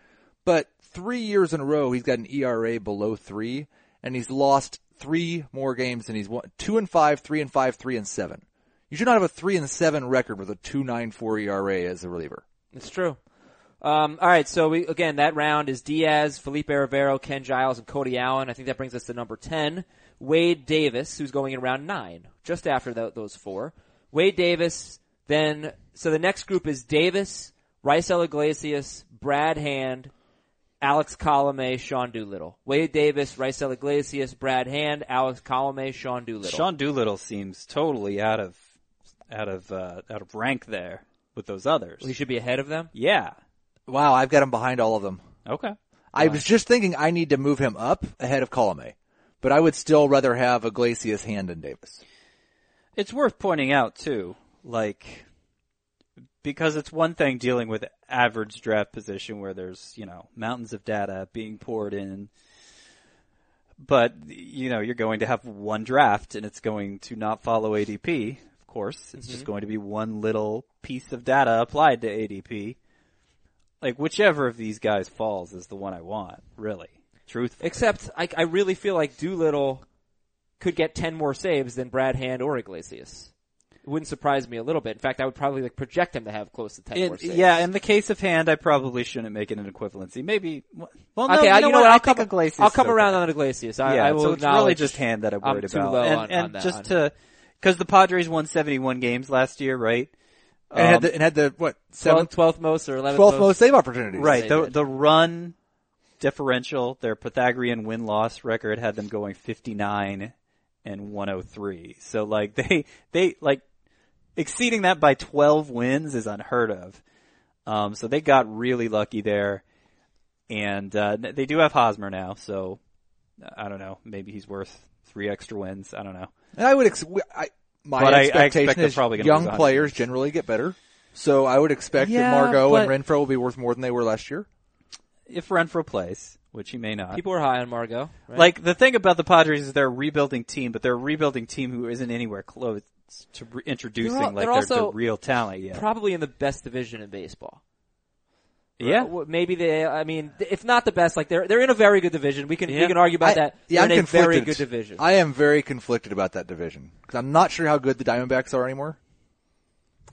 but three years in a row he's got an ERA below three, and he's lost three more games than he's won. Two and five, three and five, three and seven. You should not have a three and seven record with a two nine four ERA as a reliever. It's true. Um, all right, so we again that round is Diaz, Felipe Rivero, Ken Giles, and Cody Allen. I think that brings us to number ten, Wade Davis, who's going in round nine, just after th- those four. Wade Davis, then so the next group is Davis, Raisel Iglesias, Brad Hand, Alex Colome, Sean Doolittle. Wade Davis, Raisel Iglesias, Brad Hand, Alex Colome, Sean Doolittle. Sean Doolittle seems totally out of out of uh, out of rank there with those others. he should be ahead of them. Yeah. Wow, I've got him behind all of them. Okay. I was just thinking I need to move him up ahead of Colome, but I would still rather have Iglesias, Hand, and Davis. It's worth pointing out too, like because it's one thing dealing with average draft position where there's, you know, mountains of data being poured in. But, you know, you're going to have one draft and it's going to not follow ADP. Of course, it's just mm-hmm. going to be one little piece of data applied to ADP. Like whichever of these guys falls is the one I want, really. Truthfully. Except I, I really feel like Doolittle could get 10 more saves than Brad Hand or Iglesias. It wouldn't surprise me a little bit. In fact, I would probably like project him to have close to 10 In- more saves. yeah, in the case of hand, I probably shouldn't make it an equivalency. Maybe. Well, no, okay, you I, know, you know what? what? I I'll think come, Iglesias I'll come around on Iglesias. I, yeah, I will so it's really just hand that I'm worried I'm too about. low and on- and on that- just on to, cause the Padres won 71 games last year, right? And had Um, the, and had the what 12th, seventh, 12th most or 11th twelfth most save opportunities. Right. The did. the run differential, their Pythagorean win loss record had them going 59 and 103. So like (laughs) they they like exceeding that by 12 wins is unheard of. Um, so they got really lucky there, and uh, they do have Hosmer now. So I don't know. Maybe he's worth three extra wins. I don't know. And I would, ex- I, my But I- I expectation expect is probably young players generally get better. So I would expect Yeah, that Margot but- and Renfroe will be worth more than they were last year. If Renfroe plays, which he may not. People are high on Margot. Right? Like the thing about the Padres is they're a rebuilding team, but they're a rebuilding team who isn't anywhere close to re- introducing They're al- like they're their, their also real talent yet. probably in the best division in baseball. yeah, Uh, Maybe they, I mean, if not the best, like they're, they're in a very good division. We can, we can argue about I, that. yeah, they're I'm in a very good division. I am very conflicted about that division because I'm not sure how good the Diamondbacks are anymore.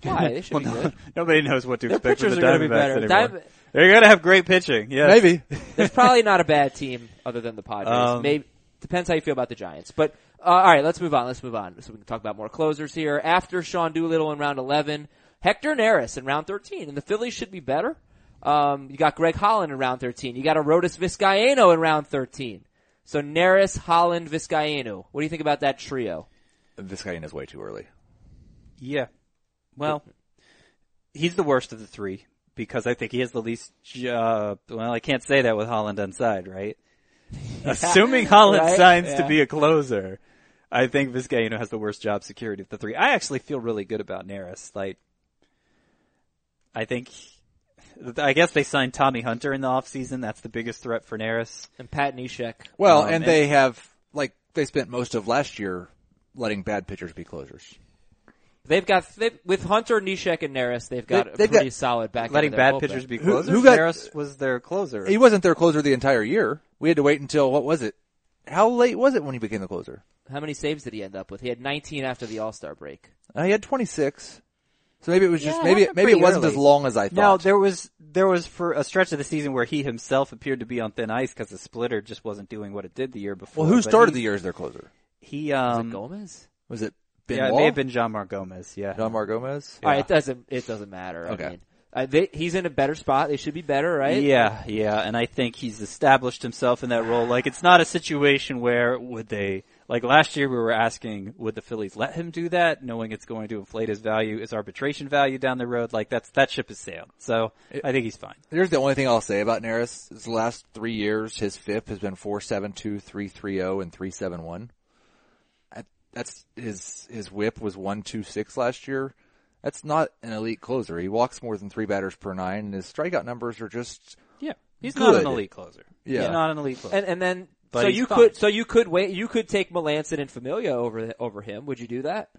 Why? They should be good. (laughs) nobody knows what to Their expect from the are going to be Diamondbacks anymore. Diamond- They're going to have great pitching. Yeah, Maybe. There's (laughs) probably not a bad team other than the Padres. Um, Maybe depends how you feel about the Giants. But uh, all right, let's move on. Let's move on so we can talk about more closers here. After Sean Doolittle in round 11, Hector Neris in round 13, and the Phillies should be better. Um, you got Greg Holland in round 13. You got Arodys Vizcaino in round 13. So Neris, Holland, Vizcaino. What do you think about that trio? This guy is way too early. Yeah. Well, he's the worst of the three because I think he has the least. Uh, well, I can't say that with Holland on side, right? (laughs) Assuming Holland Right? signs to be a closer, I think Vizcaino has the worst job security of the three. I actually feel really good about Neris. Like, I think, I guess they signed Tommy Hunter in the offseason. That's the biggest threat for Neris. And Pat Neshek. Well, Um, and and- they have like they spent most of last year letting bad pitchers be closers. They've got they've, with Hunter, Neshek, and Neris. They've got They- a they've pretty got- solid back. Letting bad bullpen. pitchers be Who- closers. who got- Neris was their closer. He wasn't their closer the entire year. We had to wait until what was it? How late was it when he became the closer? How many saves did he end up with? He had 19 after the All Star break. Uh, he had 26. So maybe it was just Yeah, maybe maybe it wasn't early. as long as I thought. No, there was there was for a stretch of the season where he himself appeared to be on thin ice because the splitter just wasn't doing what it did the year before. well, who started he, the year as their closer? He Was um it Gomez? Was it Ben yeah, it may have been Jeanmar Gomez. Yeah, Jeanmar Gomez. All right, it doesn't it doesn't matter. Okay. I mean, uh, they, he's in a better spot. They should be better, right? Yeah, yeah, and I think he's established himself in that role. Like, it's not a situation where would they, like last year we were asking, would the Phillies let him do that, knowing it's going to inflate his value, his arbitration value down the road? Like, that's, that ship has sailed. So, I think he's fine. Here's the only thing I'll say about Neris. Is the last three years, his FIP has been four seven two, three three zero, and three seven one. That's his his WHIP was one two six last year. That's not an elite closer. He walks more than three batters per nine, and his strikeout numbers are just Yeah. He's not an elite closer. Yeah. He's not an elite closer. And and then but so you fine. could, so you could wait, you could take Melancon and Familia over, over him. Would you do that?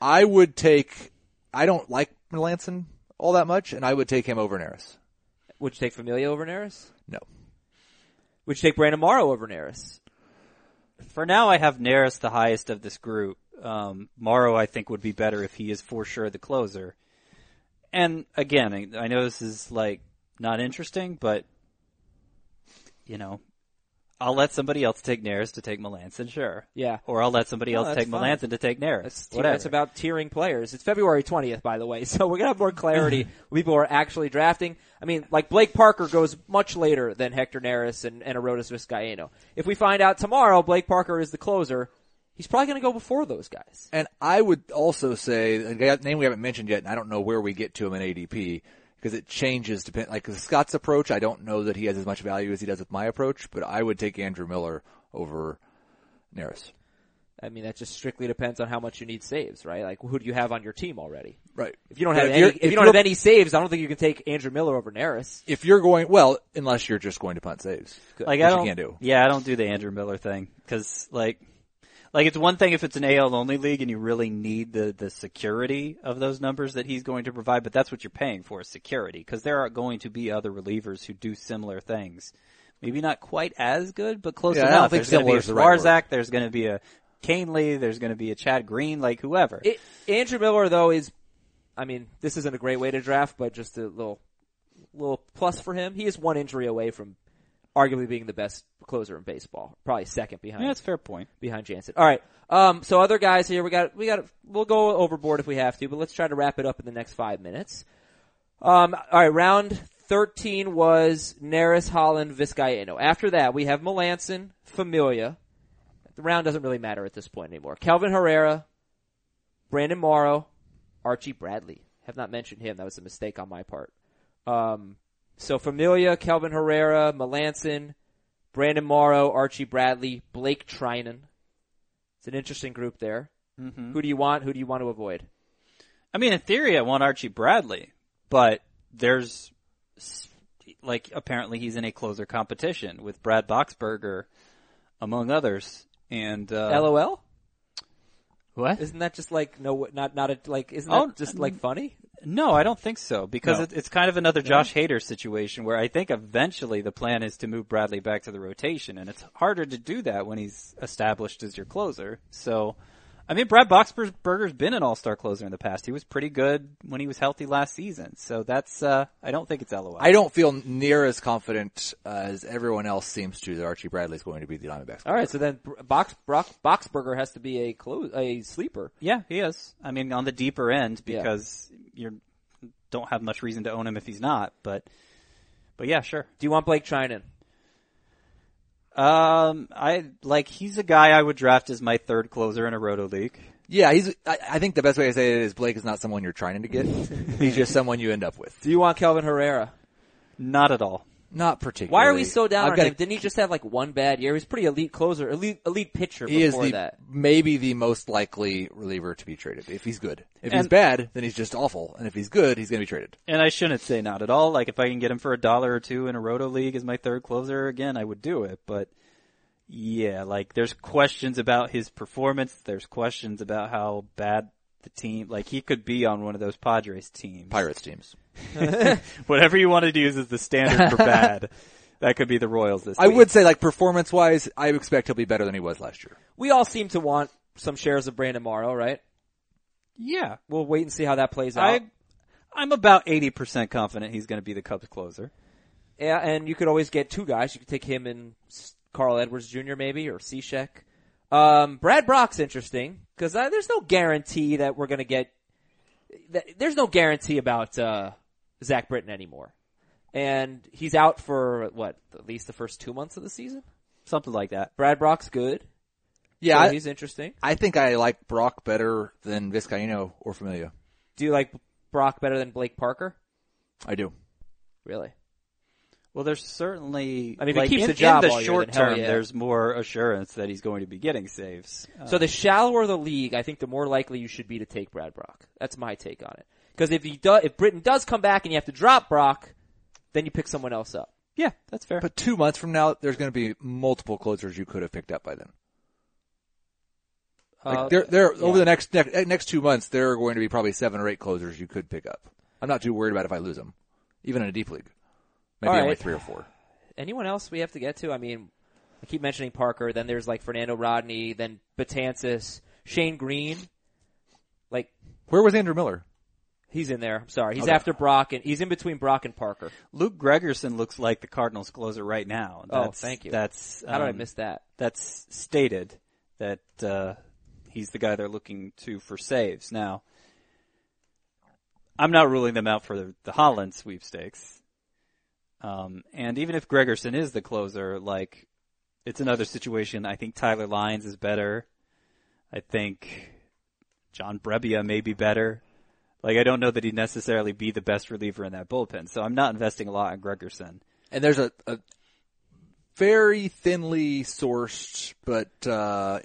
I would take. I don't like Melancon all that much, and I would take him over Neris. Would you take Familia over Neris? No. Would you take Brandon Morrow over Neris? For now, I have Neris the highest of this group. Um, Morrow, I think, would be better if he is for sure the closer. And again, I- know this is like not interesting, but you know, I'll let somebody else take Neris to take Melancon, sure. Yeah. Or I'll let somebody No, else take fine. Melancon to take Neris. That's, Whatever. that's about tiering players. It's February 20th, by the way, (laughs) so we're gonna have more clarity (laughs) when people are actually drafting. I mean, like Blake Parker goes much later than Hector Neris and, and Vizcaino. If we find out tomorrow Blake Parker is the closer, he's probably gonna go before those guys. And I would also say a name we haven't mentioned yet, and I don't know where we get to him in ADP because it changes depend. Like Scott's approach, I don't know that he has as much value as he does with my approach, but I would take Andrew Miller over Neris. I mean, that just strictly depends on how much you need saves, right? Like, who do you have on your team already? Right. If you don't have if any, you're- if, if you don't have any saves, I don't think you can take Andrew Miller over Neris. If you're going well, unless you're just going to punt saves, like which I don't, can't do. yeah, I don't do the Andrew Miller thing because like, like it's one thing if it's an AL only league and you really need the the security of those numbers that he's going to provide, but that's what you're paying for is security because there are going to be other relievers who do similar things. Maybe not quite as good, but close Yeah, enough. there's going to be a the right there's going to be a Kahnle, there's going to be a Chad Green, like whoever. It, Andrew Miller though is, I mean, this isn't a great way to draft, but just a little, little plus for him. He is one injury away from arguably being the best closer in baseball, probably second behind yeah, that's a fair point. behind Jansen. All right. Um, so other guys here, we got, we got, we'll go overboard if we have to, but let's try to wrap it up in the next five minutes. Um, all right. Round 13 was Neris, Holland, Vizcaino. After that, we have Melancon, Familia. The round doesn't really matter at this point anymore. Kelvin Herrera, Brandon Morrow, Archie Bradley. Have not mentioned him. That was a mistake on my part. Um, so Familia, Kelvin Herrera, Melancon, Brandon Morrow, Archie Bradley, Blake Treinen. It's an interesting group there. Mm-hmm. Who do you want? Who do you want to avoid? I mean, in theory, I want Archie Bradley, but there's like apparently he's in a closer competition with Brad Boxberger, among others. And uh, LOL? What? Isn't that just like no, not not a, like? Isn't Oh, that just like funny? No, I don't think so because No. it, it's kind of another Josh Hader situation where I think eventually the plan is to move Bradley back to the rotation, and it's harder to do that when he's established as your closer. So, I mean, Brad Boxberger's been an All-Star closer in the past. He was pretty good when he was healthy last season. So that's uh, I don't think it's LOL. I don't feel near as confident uh, as everyone else seems to that Archie Bradley is going to be the Diamondbacks. All right, so then Box Brock, Boxberger has to be a close a sleeper. Yeah, he is. I mean, on the deeper end Yeah. because you don't have much reason to own him if he's not. But, but yeah, sure. Do you want Blake Treinen? Um, I like he's a guy I would draft as my third closer in a roto league. Yeah, he's. I, I think the best way to say it is Blake is not someone you're trying to get. (laughs) he's just someone you end up with. Do you want Kelvin Herrera? Not at all. Not particularly. Why are we so down I've on got him? Didn't he just have like one bad year? He was pretty elite closer, elite elite pitcher He is the that. maybe the most likely reliever to be traded if he's good. If he's bad, then he's just awful, and if he's good, he's going to be traded. And I shouldn't say not at all. Like if I can get him for a dollar or two in a roto league as my third closer again, I would do it. But yeah, like there's questions about his performance. There's questions about how bad the team, like he could be on one of those Padres teams. Pirates teams. (laughs) Whatever you wanted to use as the standard for (laughs) bad. That could be the Royals this year. I week. would say, like performance wise, I expect he'll be better than he was last year. We all seem to want some shares of Brandon Morrow, right? Yeah. We'll wait and see how that plays out. I, I'm about 80% confident he's going to be the Cubs closer. Yeah, and you could always get two guys. You could take him and Carl Edwards Jr. maybe or Cishek. Um, Brad Brach's interesting because uh, there's no guarantee that we're going to get. That, there's no guarantee about uh, Zach Britton anymore, and he's out for what at least the first two months of the season. Something like that. Brad Brach's good. Yeah, so I, he's interesting. I think I like Brach better than Vizcaino or Familia. Do you like Brach better than Blake Parker? I do. Really? Well, there's certainly. I mean, if he like, keeps in, the job in the all short then term, yeah. there's more assurance that he's going to be getting saves. Uh, So the shallower the league, I think the more likely you should be to take Brad Brach. That's my take on it. Because if he does, if Britton does come back and you have to drop Brach, then you pick someone else up. Yeah, that's fair. But two months from now, there's going to be multiple closers you could have picked up by then. Like Uh, there, there yeah. over the next, next next two months, there are going to be probably seven or eight closers you could pick up. I'm not too worried about if I lose them, even in a deep league. Maybe All only right. three or four. anyone else we have to get to? I mean, I keep mentioning Parker. Then there's like Fernando Rodney. Then Batanzas, Shane Greene. Like Where was Andrew Miller? He's in there. I'm sorry, he's Okay. after Brach and he's in between Brach and Parker. Luke Gregerson looks like the Cardinals closer right now. Oh, thank you. That's How did I um, miss that? That's stated that uh, he's the guy they're looking to for saves. Now, I'm not ruling them out for the, the Holland sweepstakes. Um, and even if Gregerson is the closer, like it's another situation. I think Tyler Lyons is better. I think John Brebbia may be better. Like I don't know that he'd necessarily be the best reliever in that bullpen. So I'm not investing a lot in Gregerson. And there's a, a very thinly sourced but uh,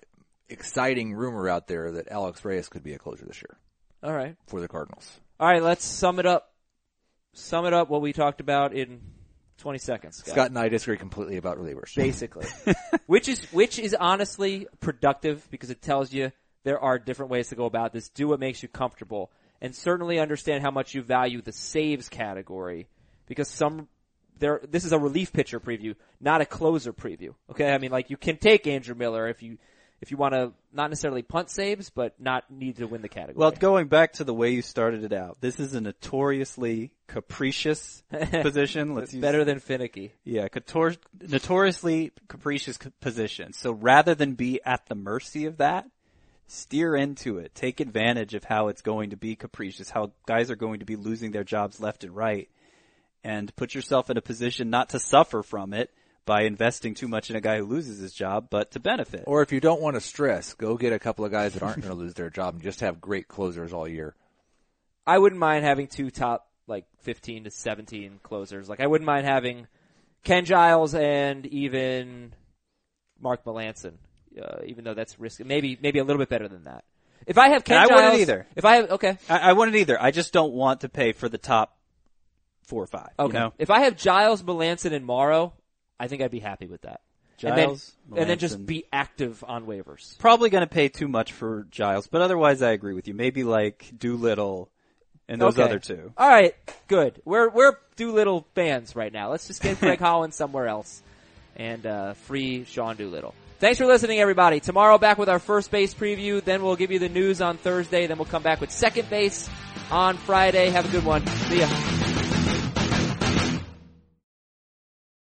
exciting rumor out there that Alex Reyes could be a closer this year All right, for the Cardinals. all right. Let's sum it up. Sum it up. What we talked about in 20 seconds. Scott. Scott and I disagree completely about relievers. basically. (laughs) which is which is honestly productive because it tells you there are different ways to go about this. Do what makes you comfortable, and certainly understand how much you value the saves category because some there. This is a relief pitcher preview, not a closer preview. Okay, I mean like you can take Andrew Miller if you if you want to not necessarily punt saves, but not need to win the category. Well, going back to the way you started it out, this is a notoriously capricious (laughs) position. Let's use, better than finicky. yeah, notoriously capricious position. So rather than be at the mercy of that, steer into it. Take advantage of how it's going to be capricious, how guys are going to be losing their jobs left and right, and put yourself in a position not to suffer from it by investing too much in a guy who loses his job, but to benefit. Or if you don't want to stress, go get a couple of guys that aren't going to lose their job and just have great closers all year. I wouldn't mind having two top like 15 to 17 closers. Like I wouldn't mind having Ken Giles and even Mark Melancon. Uh, even though that's risky, maybe maybe a little bit better than that. If I have Ken I Giles, wouldn't either. If I have okay, I, I wouldn't either. I just don't want to pay for the top four or five. okay. You know? If I have Giles, Melancon, and Morrow, I think I'd be happy with that. Giles, and then, and then just be active on waivers. Probably going to pay too much for Giles, but otherwise I agree with you. Maybe like Doolittle and those Okay. other two. All right, good. We're we're Doolittle fans right now. Let's just get Greg (laughs) Holland somewhere else and uh, free Sean Doolittle. Thanks for listening, everybody. Tomorrow back with our first base preview. Then we'll give you the news on Thursday. Then we'll come back with second base on Friday. Have a good one. See ya.